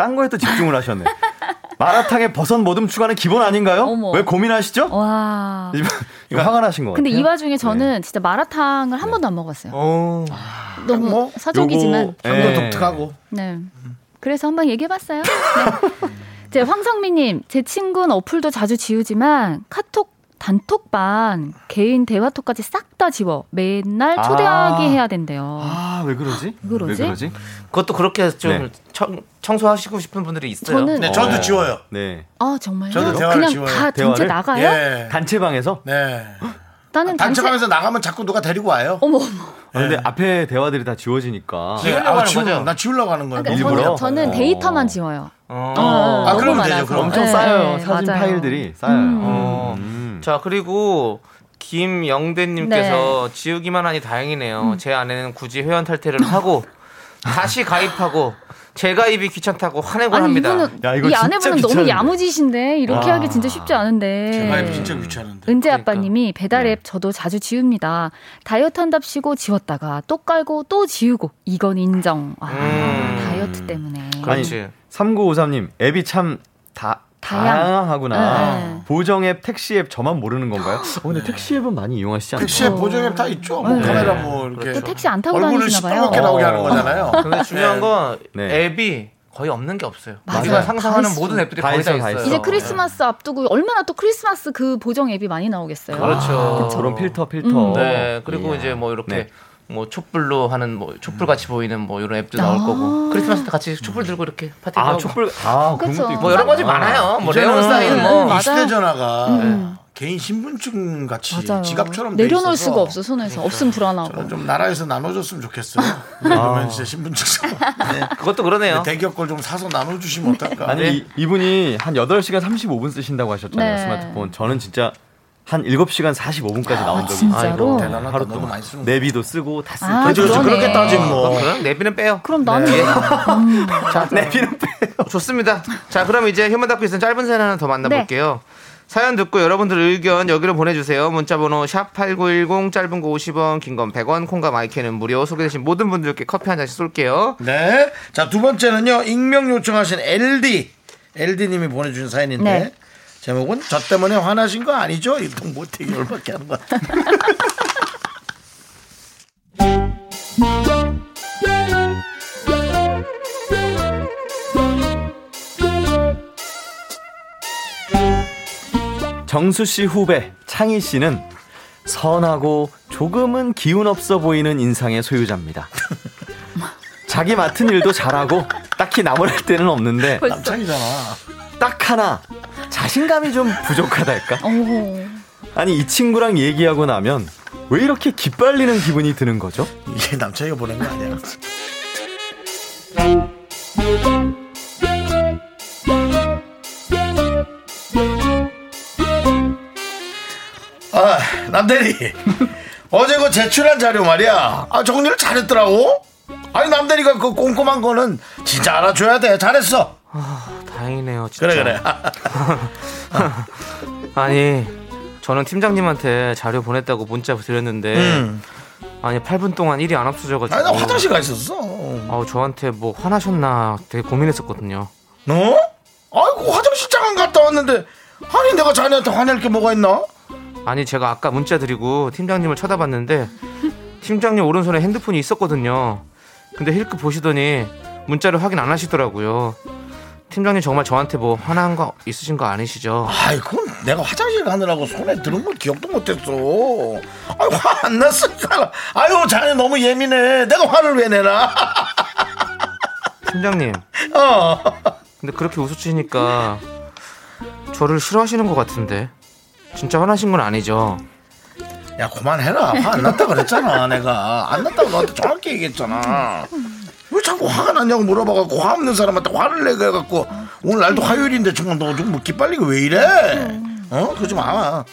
딴 거에 또 집중을 하셨네. 마라탕에 버섯 모듬 추가는 기본 아닌가요? 어머. 왜 고민하시죠? 와. 이거, 화가 나신 것 근데 같아요. 이 와중에 저는 진짜 마라탕을 한 번도 안 먹었어요. 어. 너무 뭐, 사족이지만. 향도 예. 독특하고. 네. 그래서 한번 얘기해봤어요. 네. 제 황성미님, 제 친구는 어플도 자주 지우지만 카톡 단톡방, 개인 대화톡까지 싹 다 지워. 맨날 초대하기 아. 해야 된대요. 아, 왜 그러지? 왜 그러지? 왜 그러지? 그것도 그렇게 좀 네. 청, 청소하시고 싶은 분들이 있어요. 저는- 네, 저도 어. 지워요. 네. 아 정말요? 저도 대화를 그냥 지워요. 다 단체 대화를? 나가요? 예. 단체방에서? 네. 나는 단체. 단체방에서 나가면 자꾸 누가 데리고 와요. 어머 어머. 아, 근데 앞에 대화들이 다 지워지니까. 네, 지우려고 아, 하는 지우려- 거죠? 나 지우려고 하는 거야. 그러니까 일부러? 저는, 저는 어. 데이터만 지워요. 어. 어, 아, 그러면 되죠. 그럼. 엄청 네, 쌓여요. 네, 사진 맞아요. 파일들이 쌓여요. 음. 어. 음. 자, 그리고 김영대님께서 네. 지우기만 하니 다행이네요. 음. 제 아내는 굳이 회원 탈퇴를 하고 다시 가입하고 재가입이 귀찮다고 화내곤 아니 합니다. 이분은 야, 이거 이 진짜 아내분은 너무. 야무지신데 이렇게 아. 하기 진짜 쉽지 않은데. 제가 진짜 귀찮은데. 은재 그러니까. 아빠님이 배달앱 저도 자주 지웁니다. 다이어트 한답시고 지웠다가 또 깔고 또 지우고 이건 인정. 아, 음. 다이어트 때문에. 그렇지. 3953님, 앱이 참 다, 다양. 다양하구나. 네, 네. 보정 앱, 택시 앱 저만 모르는 건가요? 어, 근데 택시 앱은 많이 이용하시지 않나요? 택시에 보정 앱 다 있죠. 뭐 네. 카메라 뭐 이렇게 또 택시 안 타고 얼굴을 다니시나 봐요. 시뻘겋게 나오게 어. 하는 거잖아요. 근데 중요한 네. 건 네. 앱이 거의 없는 게 없어요. 맞아요. 우리가 상상하는 다. 모든 앱들이 다 거의 다 있어요, 다 있어요. 있어요. 이제 크리스마스 앞두고 얼마나 또 크리스마스 그 보정 앱이 많이 나오겠어요. 그렇죠. 저런 필터, 필터. 음. 네. 그리고 이야. 이제 뭐 이렇게 네. 뭐 촛불로 하는 뭐 촛불 같이 보이는 뭐 이런 앱도 나올 아. 거고 크리스마스 때 같이 촛불 들고 이렇게 파티 아, 하고 촛불, 아, 그런. 것도 있고. 뭐 여러 가지 많아요. 뭐 레온 사인 뭐 음, 맞아요. 휴대전화가 음. 개인 신분증 같이 맞아요. 지갑처럼 돼 내려놓을 수가 없어 손에서 없으면 불안하고. 저는 좀 나라에서 나눠줬으면 좋겠어요. 그러면 진짜 신분증 네. 그것도 그러네요. 대기업 걸 좀 사서 나눠주시면 어떨까? 아니, 이, 이분이 한 8시간 35분 쓰신다고 하셨잖아요, 네. 스마트폰. 저는 진짜 한 7시간 45분까지 나온 적이 진짜로? 있어요. 대단하다. 하루 너무 동안. 많이 쓰는 내비도 쓰고 다 쓰고. 아. 그러네. 그렇게 따지면 뭐. 그럼 내비는 빼요. 그럼 나는 예. 내비는 빼요. 좋습니다. 자, 그럼 이제 휴먼 다큐 있는 짧은 사연 하나 더 만나볼게요. 사연 듣고 여러분들 의견 여기로 보내주세요. 문자번호 샵8910 짧은 거 50원, 긴 건 100원, 콩과 마이크는 무료. 소개되신 모든 분들께 커피 한 잔씩 쏠게요. 네. 자, 두 번째는요. 익명 요청하신 LD. LD님이 보내주신 사연인데. 네. 제목은 저 때문에 화나신 거 아니죠? 이동 못하기 열받게 하는 것 같아. 정수 씨 후배 창희 씨는 선하고 조금은 기운 없어 보이는 인상의 소유자입니다. 자기 맡은 일도 잘하고 딱히 나무랄 데는 없는데 남창이잖아. 딱 하나 자신감이 좀 부족하달까? 오. 아니 이 친구랑 얘기하고 나면 왜 이렇게 기빨리는 기분이 드는 거죠? 이게 남창이가 보낸 거 아니야? 아, 남대리. 어제 그 제출한 자료 말이야. 아, 정리를 잘했더라고. 아니, 남대리가 그 꼼꼼한 거는 진짜 알아줘야 돼. 잘했어. 다행이네요. 진짜. 그래, 그래. 아니, 저는 팀장님한테 자료 보냈다고 문자 드렸는데, 음. 아니, 8분 동안 일이 안 없어져가지고. 아니, 나 화장실 가 있었어. 아우, 저한테 뭐 화나셨나 되게 고민했었거든요. 어? 아이고, 화장실장 안 갔다 왔는데. 아니, 내가 자네한테 화낼 게 뭐가 있나? 아니, 제가 아까 문자 드리고 팀장님을 쳐다봤는데, 팀장님 오른손에 핸드폰이 있었거든요. 근데 힐끗 보시더니 문자를 확인 안 하시더라고요. 팀장님 정말 저한테 뭐 화난 거 있으신 거 아니시죠? 아이, 그건 내가 화장실 가느라고 손에 들은 걸 기억도 못했어. 아이, 화안 났으니까. 아유, 자네 너무 예민해. 내가 화를 왜 내나? 팀장님, 어. 근데 그렇게 웃으시니까 저를 싫어하시는 것 같은데. 진짜 화나신 건 아니죠? 야, 그만해라. 화 안 났다 그랬잖아, 내가. 안 났다고 너한테 정확히 얘기했잖아. 왜 자꾸 화가 났냐고 물어봐갖고 화 없는 사람한테 화를 내게 해갖고 오늘 날도 화요일인데 정말 너좀 묻기 빨리고 왜 이래? 어? 그러지 마.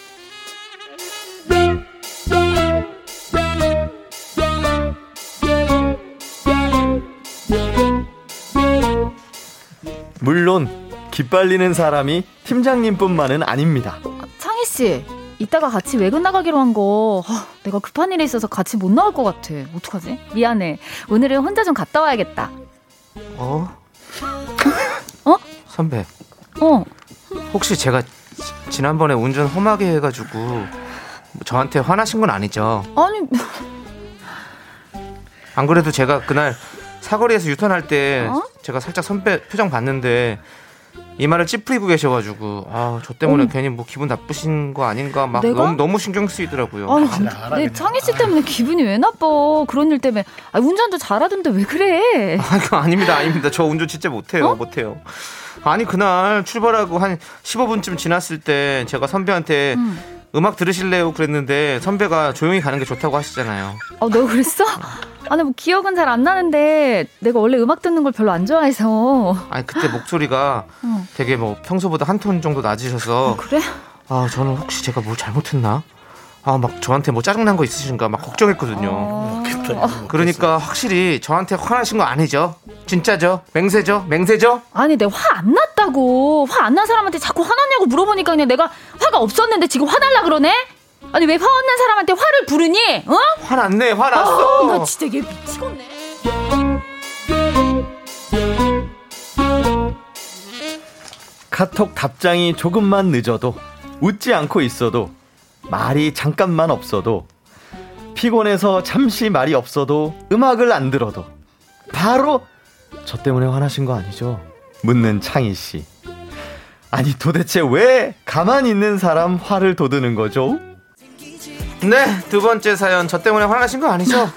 물론 기빨리는 사람이 팀장님뿐만은 아닙니다. 창희 씨, 이따가 같이 외근 나가기로 한 거, 아, 내가 급한 일이 있어서 같이 못 나올 것 같아. 어떡하지? 미안해. 오늘은 혼자 좀 갔다 와야겠다. 어? 어? 선배, 어, 혹시 제가 지- 지난번에 운전 험하게 해가지고 저한테 화나신 건 아니죠? 아니, 안 그래도 제가 그날 사거리에서 유턴할 때 어? 제가 살짝 선배 표정 봤는데 이마를 찌푸리고 계셔가지고 아 저 때문에 어머. 괜히 뭐 기분 나쁘신 거 아닌가 막 내가? 너무 너무 신경 쓰이더라고요. 아니, 알아, 내. 창희 씨 때문에 기분이 왜 나빠? 그런 일 때문에. 아, 운전도 잘하던데 왜 그래? 아, 그거 아닙니다, 아닙니다. 저 운전 진짜 못해요, 어? 못해요. 아니 그날 출발하고 한 15분쯤 지났을 때 제가 선배한테 음. 음. 악 들으실래요? 그랬는데 선배가 조용히 가는 게 좋다고 하시잖아요. 어, 너 그랬어? 아니, 뭐 기억은 잘 안 나는데 내가 원래 음악 듣는 걸 별로 안 좋아해서. 아니 그때 목소리가 어. 되게 뭐 평소보다 한 톤 정도 낮으셔서 그래? 아 저는 혹시 제가 뭘 잘못했나? 아 막 저한테 뭐 짜증난 거 있으신가 막 걱정했거든요. 어. 그러니까 확실히 저한테 화나신 거 아니죠? 진짜죠? 맹세죠? 맹세죠? 아니, 내가 화안 났 다고. 화 안 난 사람한테 자꾸 화났냐고 물어보니까 그냥 내가 화가 없었는데 지금 화날라 그러네? 아니, 왜화 없는 사람한테 화를 부르니? 어? 화났네, 아, 화났어. 나 진짜 얘 미치겠네. 카톡 답장이 조금만 늦어도 웃지 않고 있어도 말이 잠깐만 없어도 피곤해서 잠시 말이 없어도 음악을 안 들어도 바로 저 때문에 화나신 거 아니죠? 묻는 창희 씨. 아니 도대체 왜 가만히 있는 사람 화를 돋우는 거죠? 네, 두 번째 사연 저 때문에 화나신 거 아니죠?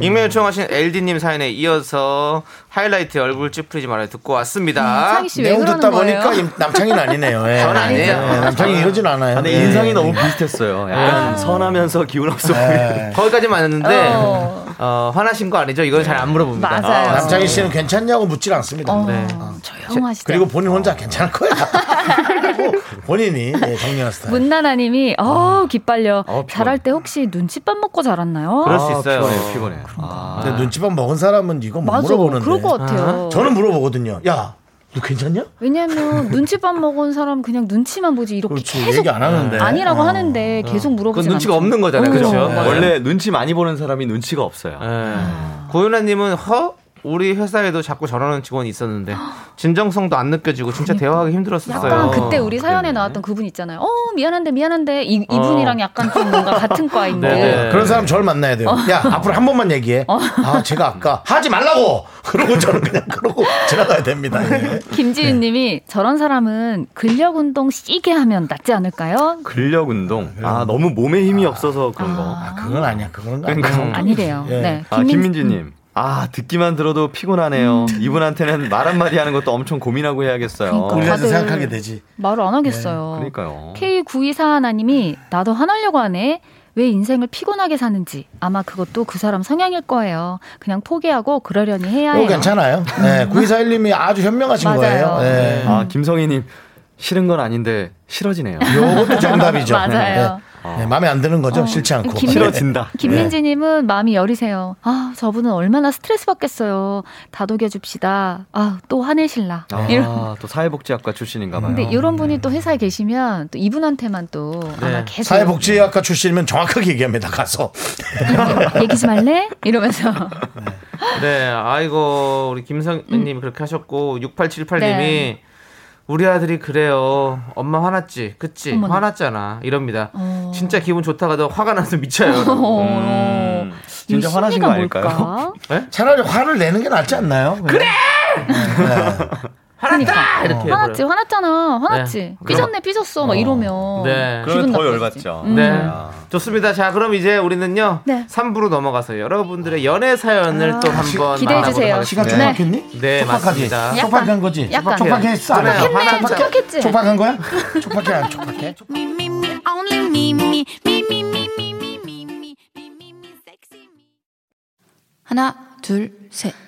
익명 요청하신 LD님 사연에 이어서 하이라이트 얼굴 찌푸리지 말아요 듣고 왔습니다. 창희 씨왜 내용 듣다 거예요? 보니까 임- 남창이는 아니네요. 예. 전 아니에요. 예, 남창이 이러진 않아요. 근데 예. 인상이 너무 비슷했어요. 약간 선하면서 기운 없어 보이는. 예. 거기까지 맞았는데 어. 어, 화나신 거 아니죠? 이건 잘 안 물어봅니다. 맞아요. 남창희 씨는 괜찮냐고 묻질 않습니다. 어, 네. 조용하시죠. 그리고 본인 혼자 괜찮을 거야. 본인이 예, 정리한 스타일. 문나나님이 어 기빨려 어. 잘할 때 혹시 눈칫밥 먹고 잘았나요? 그럴 수 있어요. 피곤해, 피곤해. 아. 근데 눈치밥 먹은 사람은 이거 못 맞아, 물어보는데. 그럴 것 같아요. 저는 물어보거든요. 야, 너 괜찮냐? 왜냐면 눈치밥 먹은 사람 그냥 눈치만 보지 이렇게 그렇지. 계속 얘기 안 하는데. 아니라고 어. 하는데 계속 물어보지 눈치가 없는 거잖아요. 그렇죠? 맞아요. 원래 눈치 많이 보는 사람이 눈치가 없어요. 예. 고윤아님은 허 우리 회사에도 자꾸 저러는 직원이 있었는데 진정성도 안 느껴지고 진짜 대화하기 힘들었었어요. 약간 그때 우리 사연에 나왔던 그분 있잖아요. 어 미안한데 미안한데 이, 이분이랑 약간 좀 뭔가 같은 과인 데 네네. 그런 사람 저를 만나야 돼요. 야, 앞으로 한 번만 얘기해. 아, 제가 아까 하지 말라고! 그러고 저는 그냥 그러고 지나가야 됩니다. 예. 김지윤님이 저런 사람은 근력 운동 시게 하면 낫지 않을까요? 근력 운동. 아, 너무 몸에 힘이 없어서 그런 거. 아, 그건 아니야. 그건 그러니까. 아니야. 아니래요. 예. 네. 아, 김민지님. 아, 듣기만 들어도 피곤하네요. 이분한테는 말 한마디 하는 것도 엄청 고민하고 해야겠어요. 그러니까. 생각하게 되지. 말을 안 하겠어요. 그러니까요. K9241 하나님이 나도 화나려고 하네. 왜 인생을 피곤하게 사는지 아마 그것도 그 사람 성향일 거예요. 그냥 포기하고 그러려니 해야 어, 해요. 괜찮아요. 네, 9241님이 아주 현명하신 맞아요. 거예요. 네. 아, 김성희님. 싫은 건 아닌데 싫어지네요. 요것도 정답이죠. 맞아요. 네. 네, 마음에 안 드는 거죠. 싫지 않고. 김- 싫어진다. 김민지님은 마음이 여리세요. 아 저분은 얼마나 스트레스 받겠어요. 다독여 줍시다. 아또 화내실라. 이런. 아, 또 사회복지학과 출신인가 봐요. 근데 이런 분이 또 회사에 계시면 또 이분한테만 또 아마 네. 계속 사회복지학과 출신이면 정확하게 얘기합니다. 가서. 얘기 좀 할래? 이러면서 네, 아이고 우리 김성님 그렇게 하셨고 6878님이 네. 우리 아들이 그래요. 엄마 화났지, 그치? 어머나. 화났잖아. 이럽니다. 어. 진짜 기분 좋다가도 화가 나서 미쳐요. 음, 진짜 이 화나신 거 아닐까요? 뭘까? 차라리 화를 내는 게 낫지 않나요? 그래! 화났다 그러니까. 이렇게 어. 화났지 화났잖아 화났지 네. 삐졌네 삐졌어 어. 막 이러면 네. 그러면 더 열받죠 음. 네 아. 좋습니다 자 그럼 이제 우리는요 네. 3부로 넘어가서 여러분들의 연애 사연을 아. 또 한번 기대해 주세요 시간 네. 촉박했니? 네 맞습니다 촉박한 거지 약간. 촉박해 촉박 했어 촉박했지 촉박한 거야? 촉박해 안 촉박해? 하나 둘셋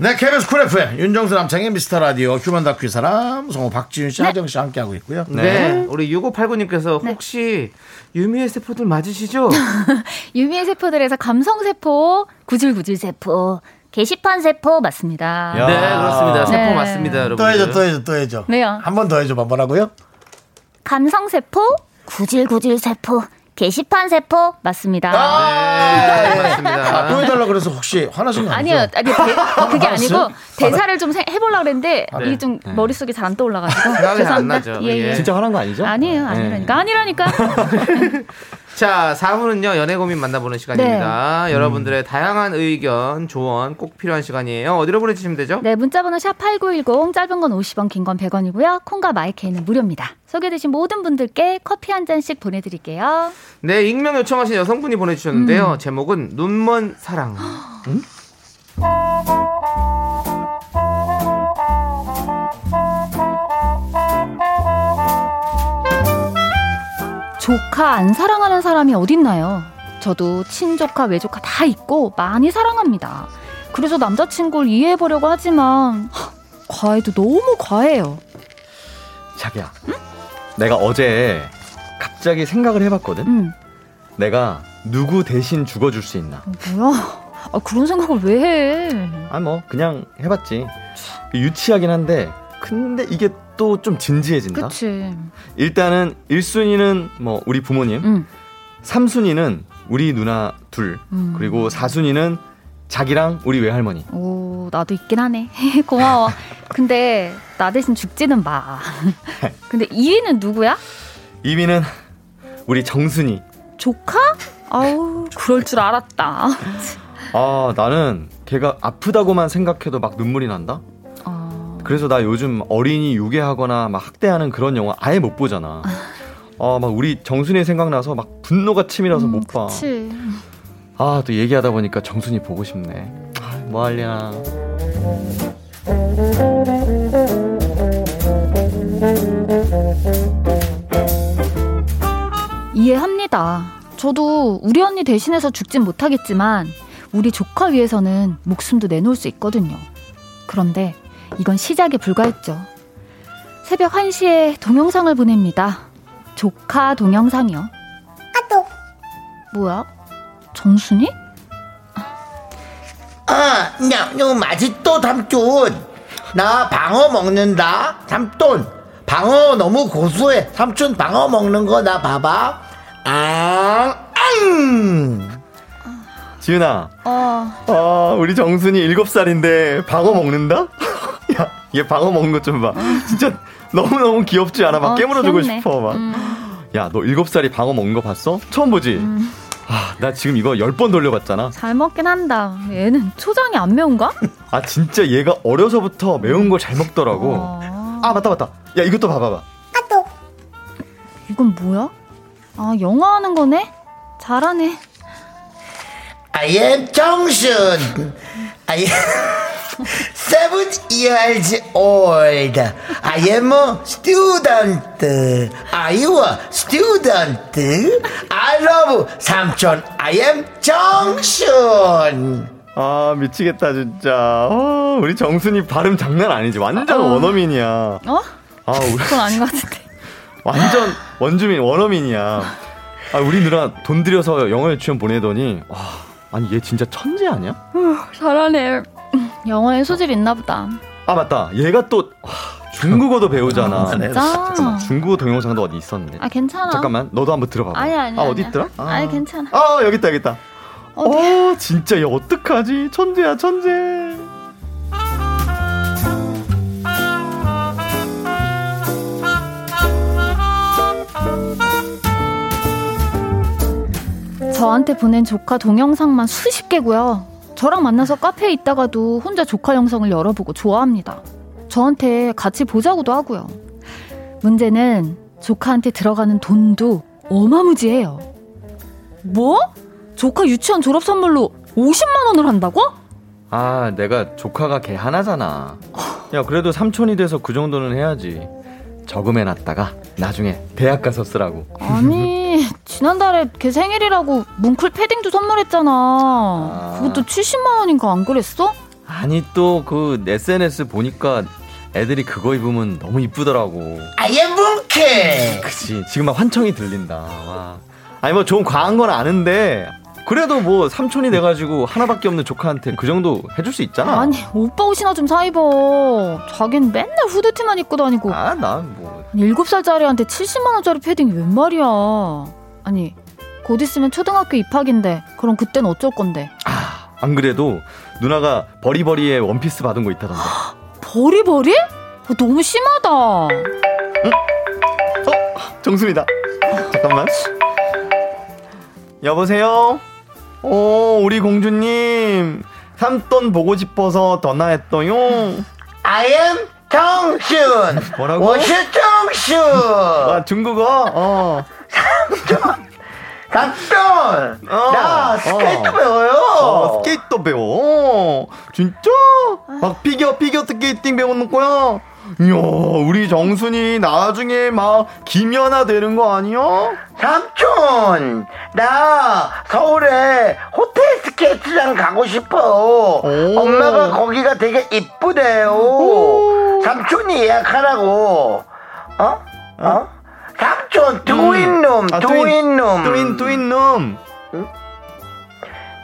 네 KBS 쿨 FM 윤정수 남창희의 미스터 라디오 휴먼 다큐 이 사람 성우 박지윤 씨 하지영 씨 함께 하고 있고요 네. 우리 6589님께서 혹시 유미의 세포들 맞으시죠? 유미의 세포들에서 감성 세포, 구질구질 세포, 게시판 세포 맞습니다. 야. 네, 그렇습니다. 세포 네. 맞습니다, 여러분. 또 해줘 또 해줘 또 해줘 네요. 한 번 더 해줘 봐 뭐라고요? 감성 세포, 구질구질 세포, 게시판 세포 맞습니다. 네, 맞습니다. 아, 또 해달라 그래서 혹시 화나신 거 아니죠? 아니요, 아니, 대- 그게 아니고? 대사를 좀 세- 해보려고 그랬는데 네. 이게 좀 머릿속에 잘 안 떠올라가지고 생각이 안 죄송합니다. 나죠. 예, 예. 예. 진짜 화난 거 아니죠? 아니에요, 아니라니까, 아니라니까. 자, 4부는요, 연애 고민 만나보는 시간입니다. 네. 여러분들의 다양한 의견, 조언 꼭 필요한 시간이에요. 어디로 보내주시면 되죠? 네, 문자번호 샵 #8910 짧은 건 50원, 긴 건 100원이고요. 콩과 마이크는 무료입니다. 소개되신 모든 분들께 커피 한 잔씩 보내드릴게요. 네, 익명 요청하신 여성분이 보내주셨는데요. 음. 제목은 눈먼 사랑. 조카 안 사랑하는 사람이 어딨나요? 저도 친조카, 외조카 다 있고 많이 사랑합니다. 그래서 남자친구를 이해해보려고 하지만 하, 과해도 너무 과해요. 자기야. 내가 어제 갑자기 생각을 해봤거든. 음, 내가 누구 대신 죽어줄 수 있나? 뭐야? 아, 그런 생각을 왜 해? 아 뭐 그냥 해봤지. 유치하긴 한데 근데 이게 또 좀 진지해진다. 그치. 일단은 1순위는 뭐 우리 부모님, 음, 3순위는 우리 누나 둘, 음. 그리고 4순위는 자기랑 우리 외할머니. 오, 나도 있긴 하네. 고마워. 근데 나 대신 죽지는 마. 근데 2위는 누구야? 2위는 우리 정순이. 조카? 아우, 그럴 줄 알았다. 아 나는 걔가 아프다고만 생각해도 막 눈물이 난다. 어, 그래서 나 요즘 어린이 유괴하거나 막 학대하는 그런 영화 아예 못 보잖아. 아막 우리 정순이 생각나서 막 분노가 치밀어서 못 봐. 음, 그치. 아 또 얘기하다 보니까 정순이 보고 싶네. 아, 뭐 할려나. 이해합니다. 저도 우리 언니 대신해서 죽진 못하겠지만 우리 조카 위해서는 목숨도 내놓을 수 있거든요. 그런데 이건 시작에 불과했죠. 새벽 1시에 동영상을 보냅니다. 조카 동영상이요. 아또 뭐야? 정순이? 아, 야, 야, 맛있도 삼촌. 나 방어 먹는다. 삼촌. 방어 너무 고소해. 삼촌 방어 먹는 거 나 봐봐. 아, 앙. 지은아, 어, 아, 우리 정순이 7살인데 방어 먹는다? 야, 얘 방어 먹는 것 좀 봐. 진짜 너무너무 귀엽지 않아? 막 어, 깨물어주고 귀엽네. 싶어. 막. 음. 야, 너 7살이 방어 먹는 거 봤어? 처음 보지? 아, 나 지금 이거 10번 돌려봤잖아. 잘 먹긴 한다. 얘는 초장이 안 매운가? 아, 진짜 얘가 어려서부터 매운 걸 잘 먹더라고. 어, 아, 맞다, 맞다. 야, 이것도 봐봐봐. 이건 뭐야? 아, 영어 하는 거네? 잘하네. I am 정순. I am seven years old. I am a student. Are you a student? I love 삼촌. I am 정순. 아, 미치겠다, 진짜. 어, 우리 정순이 발음 장난 아니지. 완전 어. 원어민이야. 어? 아, 우리 그건 아닌 것 같은데. 완전 원주민, 원어민이야. 아, 우리 누나 돈 들여서 영어 유치원 보내더니, 와, 아니, 얘 진짜 천재 아니야? 잘하네. 영어에 소질 있나 보다. 아, 맞다. 얘가 또, 와, 중국어도 배우잖아. 진짜? 잠깐만, 중국어 동영상도 어디 있었는데. 아, 괜찮아. 잠깐만, 너도 한번 들어봐봐. 아니, 아니. 아, 어디 아니야. 있더라? 아, 아니, 괜찮아. 아, 여기 있다, 여기 있다. 어디? 어, 진짜 얘 어떡하지? 천재야, 천재. 저한테 보낸 조카 동영상만 수십 개고요. 저랑 만나서 카페에 있다가도 혼자 조카 영상을 열어보고 좋아합니다. 저한테 같이 보자고도 하고요. 문제는 조카한테 들어가는 돈도 어마무지해요. 뭐? 조카 유치원 졸업 선물로 50만 원을 한다고? 아, 내가 조카가 걔 하나잖아. 야, 그래도 삼촌이 돼서 그 정도는 해야지. 저금해 놨다가 나중에 대학 가서 쓰라고. 아니 지난달에 걔 생일이라고 뭉클 패딩도 선물했잖아. 그것도 70만 원인가 안 그랬어? 아니 또 그 SNS 보니까 애들이 그거 입으면 너무 이쁘더라고. I am 뭉클. 그치. 지금 막 환청이 들린다. 와. 아니 뭐 좀 과한 건 아는데 그래도 뭐 삼촌이 돼가지고 하나밖에 없는 조카한테 그 정도 해줄 수 있잖아. 아니 오빠 옷이나 좀 사 입어. 자긴 맨날 후드티만 입고 다니고. 아, 난 뭐. 7살짜리한테 70만 원짜리 패딩이 웬 말이야. 아니 곧 있으면 초등학교 입학인데 그럼 그땐 어쩔 건데? 안 그래도 누나가 버리버리에 원피스 받은 거 있다던데. 버리버리? 어, 너무 심하다. 정순이다. 잠깐만. 여보세요? 어, 우리 공주님. 삼돈 보고 싶어서 전화했어요. I am 정순. 뭐라고? 我是 정순. 아, 중국어? 어. 삼촌. 어. 나 스케이트 어. 배워요. 어, 스케이트 배워. 어, 진짜? 막 피겨, 피겨 스케이팅 배우는 거야? 이야, 우리 정순이 나중에 막 김연아 되는 거 아니야? 삼촌, 나 서울에 호텔 스케이트장 가고 싶어. 오. 엄마가 거기가 되게 이쁘대요. 오. 삼촌이 예약하라고. 어? 어? 삼촌, 두인놈, 아, 두인놈. 뚜인, 뚜인놈.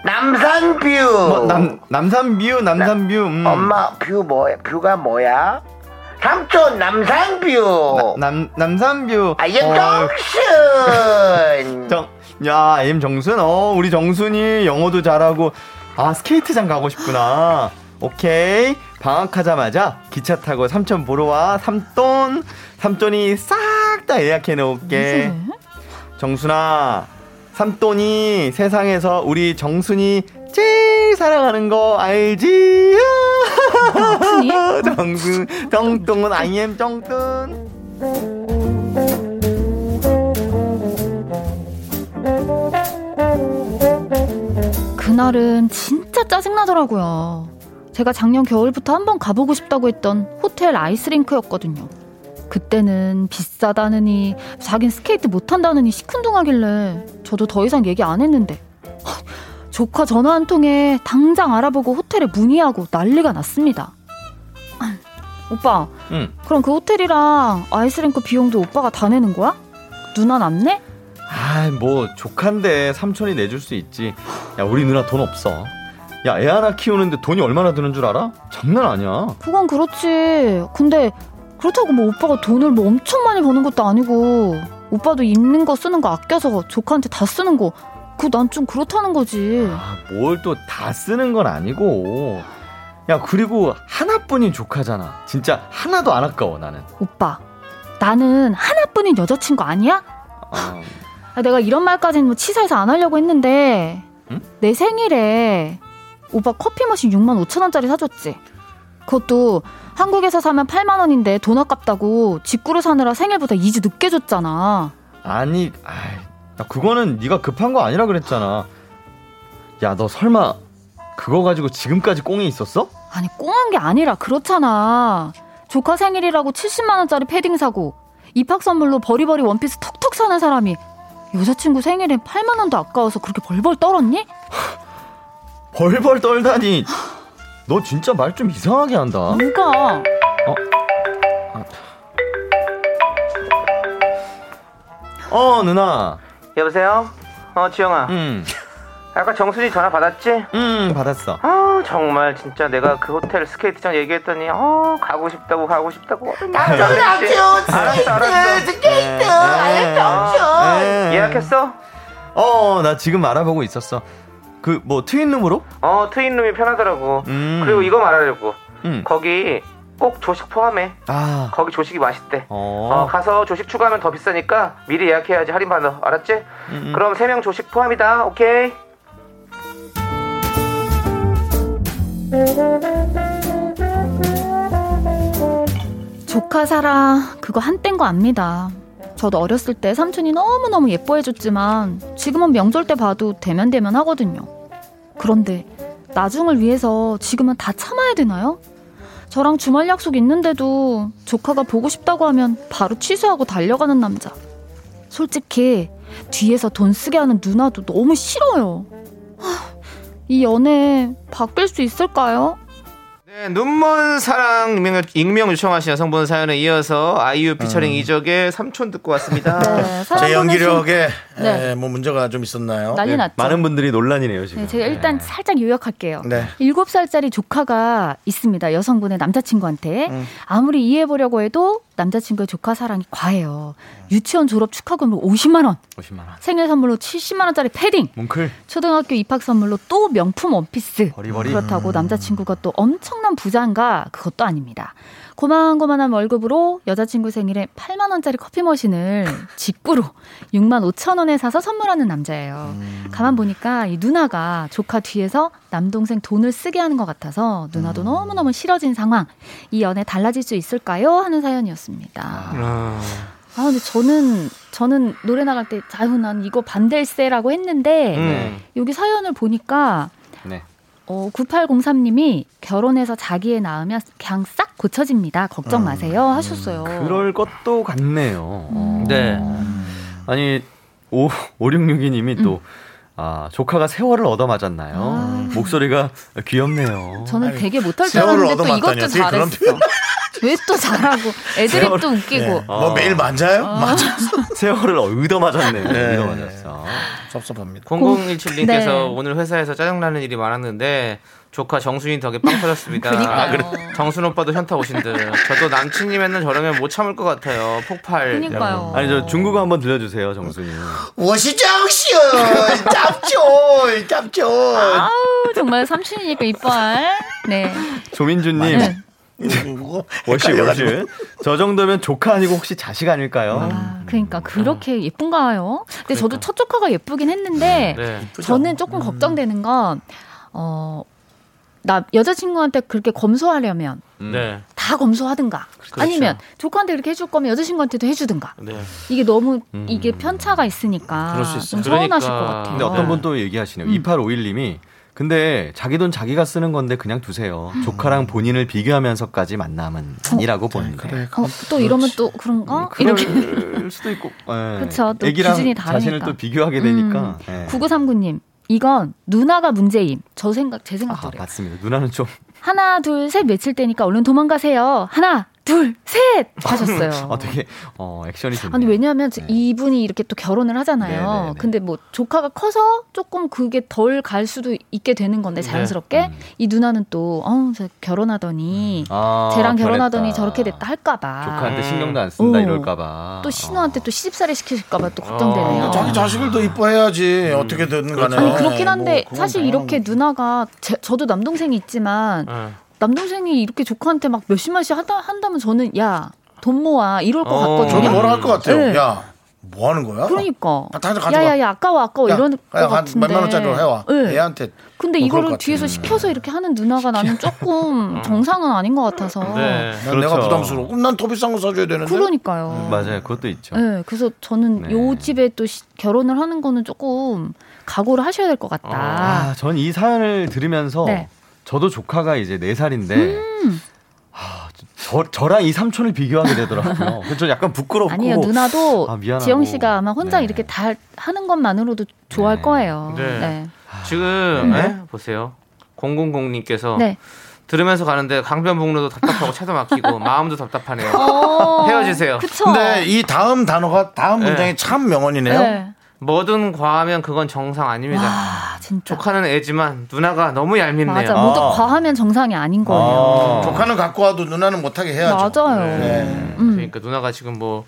남산뷰. 뭐, 남, 남산뷰, 남산뷰. 음. 엄마, view 뭐야? view가 뭐야? 삼촌, 남산view. 남, 남산view. 아예 어, 정순. 정, 야, 임 정순? 어, 우리 정순이 영어도 잘하고, 아, 스케이트장 가고 싶구나. 오케이. 방학하자마자 기차 타고 삼촌 보러 와. 삼돈. 삼돈이 싹 다 예약해 놓을게. 정순아, 삼돈이 세상에서 우리 정순이 제일 사랑하는 거 알지? 정순, 정뚱은 아이엠 정뚱. 그날은 진짜 짜증나더라고요. 제가 작년 겨울부터 한번 가보고 싶다고 했던 호텔 아이스링크였거든요. 그때는 비싸다느니 자긴 스케이트 못한다느니 시큰둥하길래 저도 더 이상 얘기 안 했는데 조카 전화 한 통에 당장 알아보고 호텔에 문의하고 난리가 났습니다. 오빠, 응. 그럼 그 호텔이랑 아이스링크 비용도 오빠가 다 내는 거야? 누나 남네? 아, 뭐 조카인데 삼촌이 내줄 수 있지. 야, 우리 누나 돈 없어. 야, 애 하나 키우는데 돈이 얼마나 드는 줄 알아? 장난 아니야. 그건 그렇지. 근데 그렇다고 뭐 오빠가 돈을 뭐 엄청 많이 버는 것도 아니고 오빠도 입는 거 쓰는 거 아껴서 조카한테 다 쓰는 거 그거 난 좀 그렇다는 거지. 아, 뭘 또 다 쓰는 건 아니고. 야, 그리고 하나뿐인 조카잖아. 진짜 하나도 안 아까워, 나는. 오빠, 나는 하나뿐인 여자친구 아니야? 어, 아, 내가 이런 말까지는 뭐 치사해서 안 하려고 했는데 응? 내 생일에 오빠 커피 머신 6만 5천 원짜리 사줬지. 그것도 한국에서 사면 8만 원인데 돈 아깝다고 직구로 사느라 생일보다 2주 늦게 줬잖아. 아니, 아이, 야, 그거는 네가 급한 거 아니라 그랬잖아. 야, 너 설마 그거 가지고 지금까지 꽁에 있었어? 아니 꽁한 게 아니라 그렇잖아. 조카 생일이라고 70만 원짜리 패딩 사고 입학 선물로 버리버리 원피스 턱턱 사는 사람이 여자친구 생일에 8만 원도 아까워서 그렇게 벌벌 떨었니? 벌벌 떨다니. 너 진짜 말 좀 이상하게 한다. 뭐가? 어, 누나. 여보세요? 어, 지영아. 응, 아까 정순이 전화 받았지? 응, 받았어. 아, 정말 진짜 내가 그 호텔 스케이트장 얘기했더니 어, 가고 싶다고 가고 싶다고. 나도 알았어, 알았어. 스케이트, 어, 예약했어? 어, 나 지금 알아보고 있었어. 그, 뭐, 트윈룸으로? 어, 트윈룸이 편하더라고. 음. 그리고 이거 말하려고. 응. 거기 꼭 조식 포함해. 아, 거기 조식이 맛있대. 어, 어. 가서 조식 추가하면 더 비싸니까 미리 예약해야지 할인 받아. 알았지? 음, 음. 그럼 세 명 조식 포함이다. 오케이. 조카 사랑 그거 한때인 거 압니다. 저도 어렸을 때 삼촌이 너무너무 예뻐해줬지만 지금은 명절 때 봐도 대면대면 하거든요. 그런데 나중을 위해서 지금은 다 참아야 되나요? 저랑 주말 약속 있는데도 조카가 보고 싶다고 하면 바로 취소하고 달려가는 남자. 솔직히 뒤에서 돈 쓰게 하는 누나도 너무 싫어요. 하, 이 연애 바뀔 수 있을까요? 네, 눈먼 사랑 익명, 익명 요청하신 여성분 사연에 이어서 아이유 피처링 이적의 삼촌 듣고 왔습니다. 네, 제 연기력에 네. 에, 뭐 문제가 좀 있었나요? 난리 났죠. 많은 분들이 논란이네요, 지금. 네, 제가 일단 살짝 요약할게요. 네. 일곱 살짜리 조카가 있습니다. 여성분의 남자친구한테. 아무리 이해해보려고 해도 남자친구의 조카 사랑이 과해요. 유치원 졸업 축하금으로 50만 원, 50만 원. 생일 선물로 70만 원짜리 패딩, 몽클. 초등학교 입학 선물로 또 명품 원피스. 버리버리. 그렇다고 남자친구가 또 엄청난 부자인가? 그것도 아닙니다. 고만고만한 월급으로 여자친구 생일에 8만 원짜리 커피 머신을 직구로 6만 5천 원에 사서 선물하는 남자예요. 가만 보니까 이 누나가 조카 뒤에서 남동생 돈을 쓰게 하는 것 같아서 누나도 너무너무 싫어진 상황. 이 연애 달라질 수 있을까요? 하는 사연이었습니다. 아, 근데 저는, 저는 노래 나갈 때, 아유, 난 이거 반댈세라고 했는데, 음. 여기 사연을 보니까 네. 어, 9803님이 결혼해서 자기 애 낳으면 그냥 싹 고쳐집니다. 걱정 마세요. 하셨어요. 그럴 것도 같네요. 어. 네. 아니, 5, 5662님이 또, 아, 조카가 세월을 얻어맞았나요? 아. 목소리가 귀엽네요. 저는 되게 못할 줄 알았는데 또 얻어맞다니. 이것도 잘했어. 왜 또 잘하고 애드립도 웃기고. 네. 뭐 매일 만져요? 어. 맞아서. 세월을 의도 맞았네. 네. 의도 맞았어. 섭섭합니다. 0017님께서 네. 오늘 회사에서 짜증나는 일이 많았는데 조카 정수인 덕에 빵 터졌습니다. 아, 그래. 정순 오빠도 현타 오신 듯. 저도 남친이 맨날 저러면 못 참을 것 같아요. 폭발. 그러니까요. 네. 아니 저 중국어 한번 들려주세요, 정순이. 워시정시요 짭죠, 짭죠. 아우 정말 삼촌이니까 이뻐할 네. 조민주님. 네. 네. 워시, 헷갈려가지고. 워시. 저 정도면 조카 아니고 혹시 자식 아닐까요? 아, 그러니까 그렇게 예쁜가요? 근데 저도 첫 조카가 예쁘긴 했는데 네. 저는 조금 걱정되는 건 어. 나 여자친구한테 그렇게 검소하려면 네. 다 검소하든가 아니면 조카한테 그렇게 해줄 거면 여자친구한테도 해주든가 네. 이게 너무 이게 편차가 있으니까. 좀 서운하실 그러니까. 것 같아요. 근데 어떤 네. 분또 얘기하시네요. 음. 2851님이 근데 자기 돈 자기가 쓰는 건데 그냥 두세요. 조카랑 본인을 비교하면서까지 만남은 아니라고 보는데. 그래 어, 또 이러면 또 그런가? 이렇게 그럴 수도 있고. 예. 그쵸, 또 애기랑 기준이 자신을 다르니까. 또 비교하게 되니까. 음. 예. 9939님 이건 누나가 문제임. 저 생각 제 생각도 아. 맞습니다. 누나는 좀 하나 둘셋 며칠 때니까 얼른 도망가세요. 하나 둘 셋 하셨어요. 어, 되게 어, 액션이 좋네요. 아니 왜냐하면 네. 이분이 이렇게 또 결혼을 하잖아요. 네, 네, 네. 근데 뭐 조카가 커서 조금 그게 덜 갈 수도 있게 되는 건데 자연스럽게 음. 이 누나는 또 어, 저 결혼하더니 아, 쟤랑 결혼하더니 변했다. 저렇게 됐다 할까봐 조카한테 신경도 안 쓴다 어. 이럴까봐. 또 신우한테 또 시집살이 시킬까봐 또 걱정되네요. 어, 자기 자식을 더 이뻐해야지 어떻게 되든 간에. 아니 그렇긴 한데 뭐 사실 이렇게 누나가 제- 저도 남동생이 있지만 어. 남동생이 이렇게 조카한테 막 몇십만씩 한다, 한다면 저는 야 돈 모아 이럴 것 어, 같거든요. 저도 뭐라 할 것 같아요. 네. 야, 뭐 하는 거야? 그러니까 아, 가져가. 야야야 아까워 아까워 야, 이런 것 야, 한 같은데 몇만 원짜리로 해와. 네. 애한테. 근데 뭐 이거를 것. 뒤에서 시켜서 이렇게 하는 누나가 나는 조금 정상은 아닌 것 같아서 네. 난 내가 그렇죠. 부담스러워. 그럼 난 더 비싼 거 사줘야 되는데. 그러니까요. 맞아요. 그것도 있죠. 네, 그래서 저는 네. 요 집에 또 시- 결혼을 하는 거는 조금 각오를 하셔야 될 것 같다. 아, 전 이 사연을 들으면서 네. 저도 조카가 이제 4살인데 음. 저, 저랑 이 삼촌을 비교하게 되더라고요. 그래서 저 약간 부끄럽고 아니요 누나도 아, 미안하고. 지영 씨가 아마 혼자 네. 이렇게 다 하는 것만으로도 좋아할 네. 거예요. 네. 네. 지금 네. 예? 보세요. 000님께서 네. 들으면서 가는데 강변북로도 답답하고 차도 막히고 마음도 답답하네요. 어, 헤어지세요. 그쵸. 근데 이 다음 단어가 다음 네. 문장이 참 명언이네요. 네. 뭐든 과하면 그건 정상 아닙니다. 와 진짜. 조카는 애지만 누나가 너무 얄밉네요. 맞아. 모두 아. 과하면 정상이 아닌 거예요. 조카는 갖고 와도 누나는 못하게 해야죠. 맞아요. 네. 음. 그러니까 누나가 지금 뭐,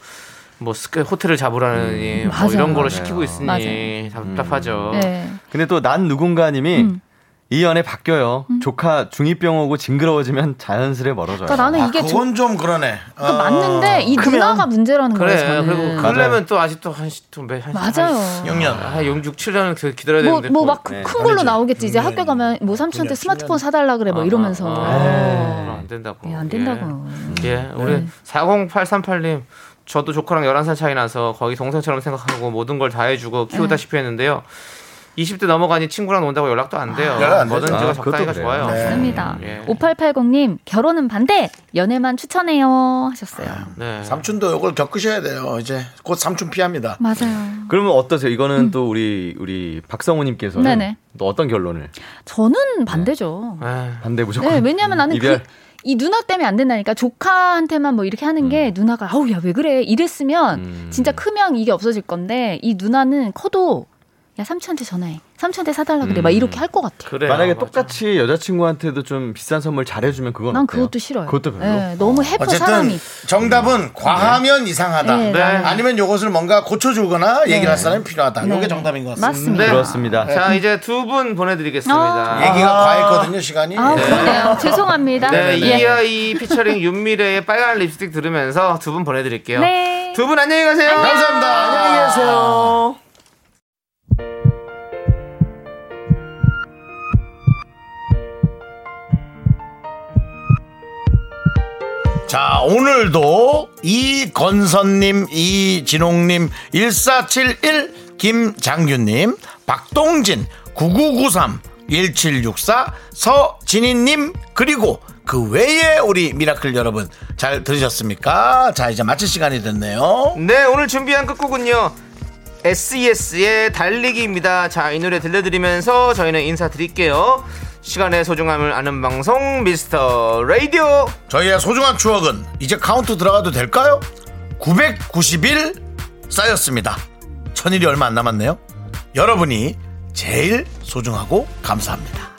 뭐 스케 호텔을 잡으라느니 뭐 맞아요. 이런 거를 맞아요. 시키고 있으니 맞아요. 답답하죠. 네. 근데 또 난 누군가님이 음. 이 연애 바뀌어요. 조카 중2병 오고 징그러워지면 자연스레 멀어져요. 그러니까 나는 아, 이게 조, 그건 좀 그러네. 그러니까 아, 맞는데 이 크면- 누나가 문제라는 그래. 거예요. 저는. 그리고 그러려면 또 아직도 한, 시- 또 몇, 한, 맞아요. 한, 6년. 한 6, 7년 기다려야 되는데. 뭐막 네, 큰 걸로 아니죠. 나오겠지. 이제 음, 학교 가면 뭐 삼촌한테 그냥 스마트폰 사달라 그래 뭐 이러면서. 아, 안 된다고. 예, 안 된다고. 예, 예. 우리 네. 40838님. 저도 조카랑 11살 차이 나서 거의 동생처럼 생각하고 모든 걸 다 해주고 네. 키우다시피 했는데요. 20대 넘어가니 친구랑 논다고 연락도 안 돼요. 연락 안 뭐든지가 되죠. 아, 적당히가 그것도 좋아요. 맞습니다. 예. 5880님, 결혼은 반대, 연애만 추천해요. 하셨어요. 네. 삼촌도 이걸 겪으셔야 돼요. 이제 곧 삼촌 피합니다. 맞아요. 그러면 어떠세요? 이거는 또 우리 우리 박성우님께서는 음. 네네. 또 어떤 결론을 저는 반대죠. 에, 반대 무조건? 네, 왜냐면 나는 이별? 그, 이 누나 때문에 안 된다니까. 조카한테만 뭐 이렇게 하는 게 누나가, 아우, 야, 왜 그래? 이랬으면 음. 진짜 크면 이게 없어질 건데, 이 누나는 커도, 야, 삼촌한테 전화해. 삼촌한테 사달라 그래. 막 음. 이렇게 할 것 같아요. 그래요. 만약에 맞아. 똑같이 여자친구한테도 좀 비싼 선물 잘해주면 그건 난 어때요? 그것도 싫어요. 그것도 별로? 네, 너무 해퍼 어쨌든 사람이. 정답은 과하면 이상하다. 네, 네. 아니면 요것을 뭔가 고쳐주거나 얘기를 할 사람이 필요하다. 네. 이게 정답인 것 같습니다. 맞습니다. 네. 그렇습니다. 자, 이제 두 분 보내드리겠습니다. 얘기가 과했거든요, 시간이. 아, 네. 그러네요. 죄송합니다. 네, 예. 이아이 피처링 윤미래의 빨간 립스틱 들으면서 두 분 보내드릴게요. 네. 두분 안녕히 가세요. 감사합니다. 안녕히 계세요. 자, 오늘도 이건선님, 이진홍님, 1471, 김장균님, 박동진, 9993, 1764, 서진희님, 그리고 그 외에 우리 미라클 여러분 잘 들으셨습니까? 자, 이제 마칠 시간이 됐네요. 네, 오늘 준비한 끝곡은요. SES의 달리기입니다. 자, 이 노래 들려드리면서 저희는 인사드릴게요. 시간의 소중함을 아는 방송 미스터 라디오. 저희의 소중한 추억은 이제 카운트 들어가도 될까요? 991 쌓였습니다. 천일이 얼마 안 남았네요. 여러분이 제일 소중하고 감사합니다.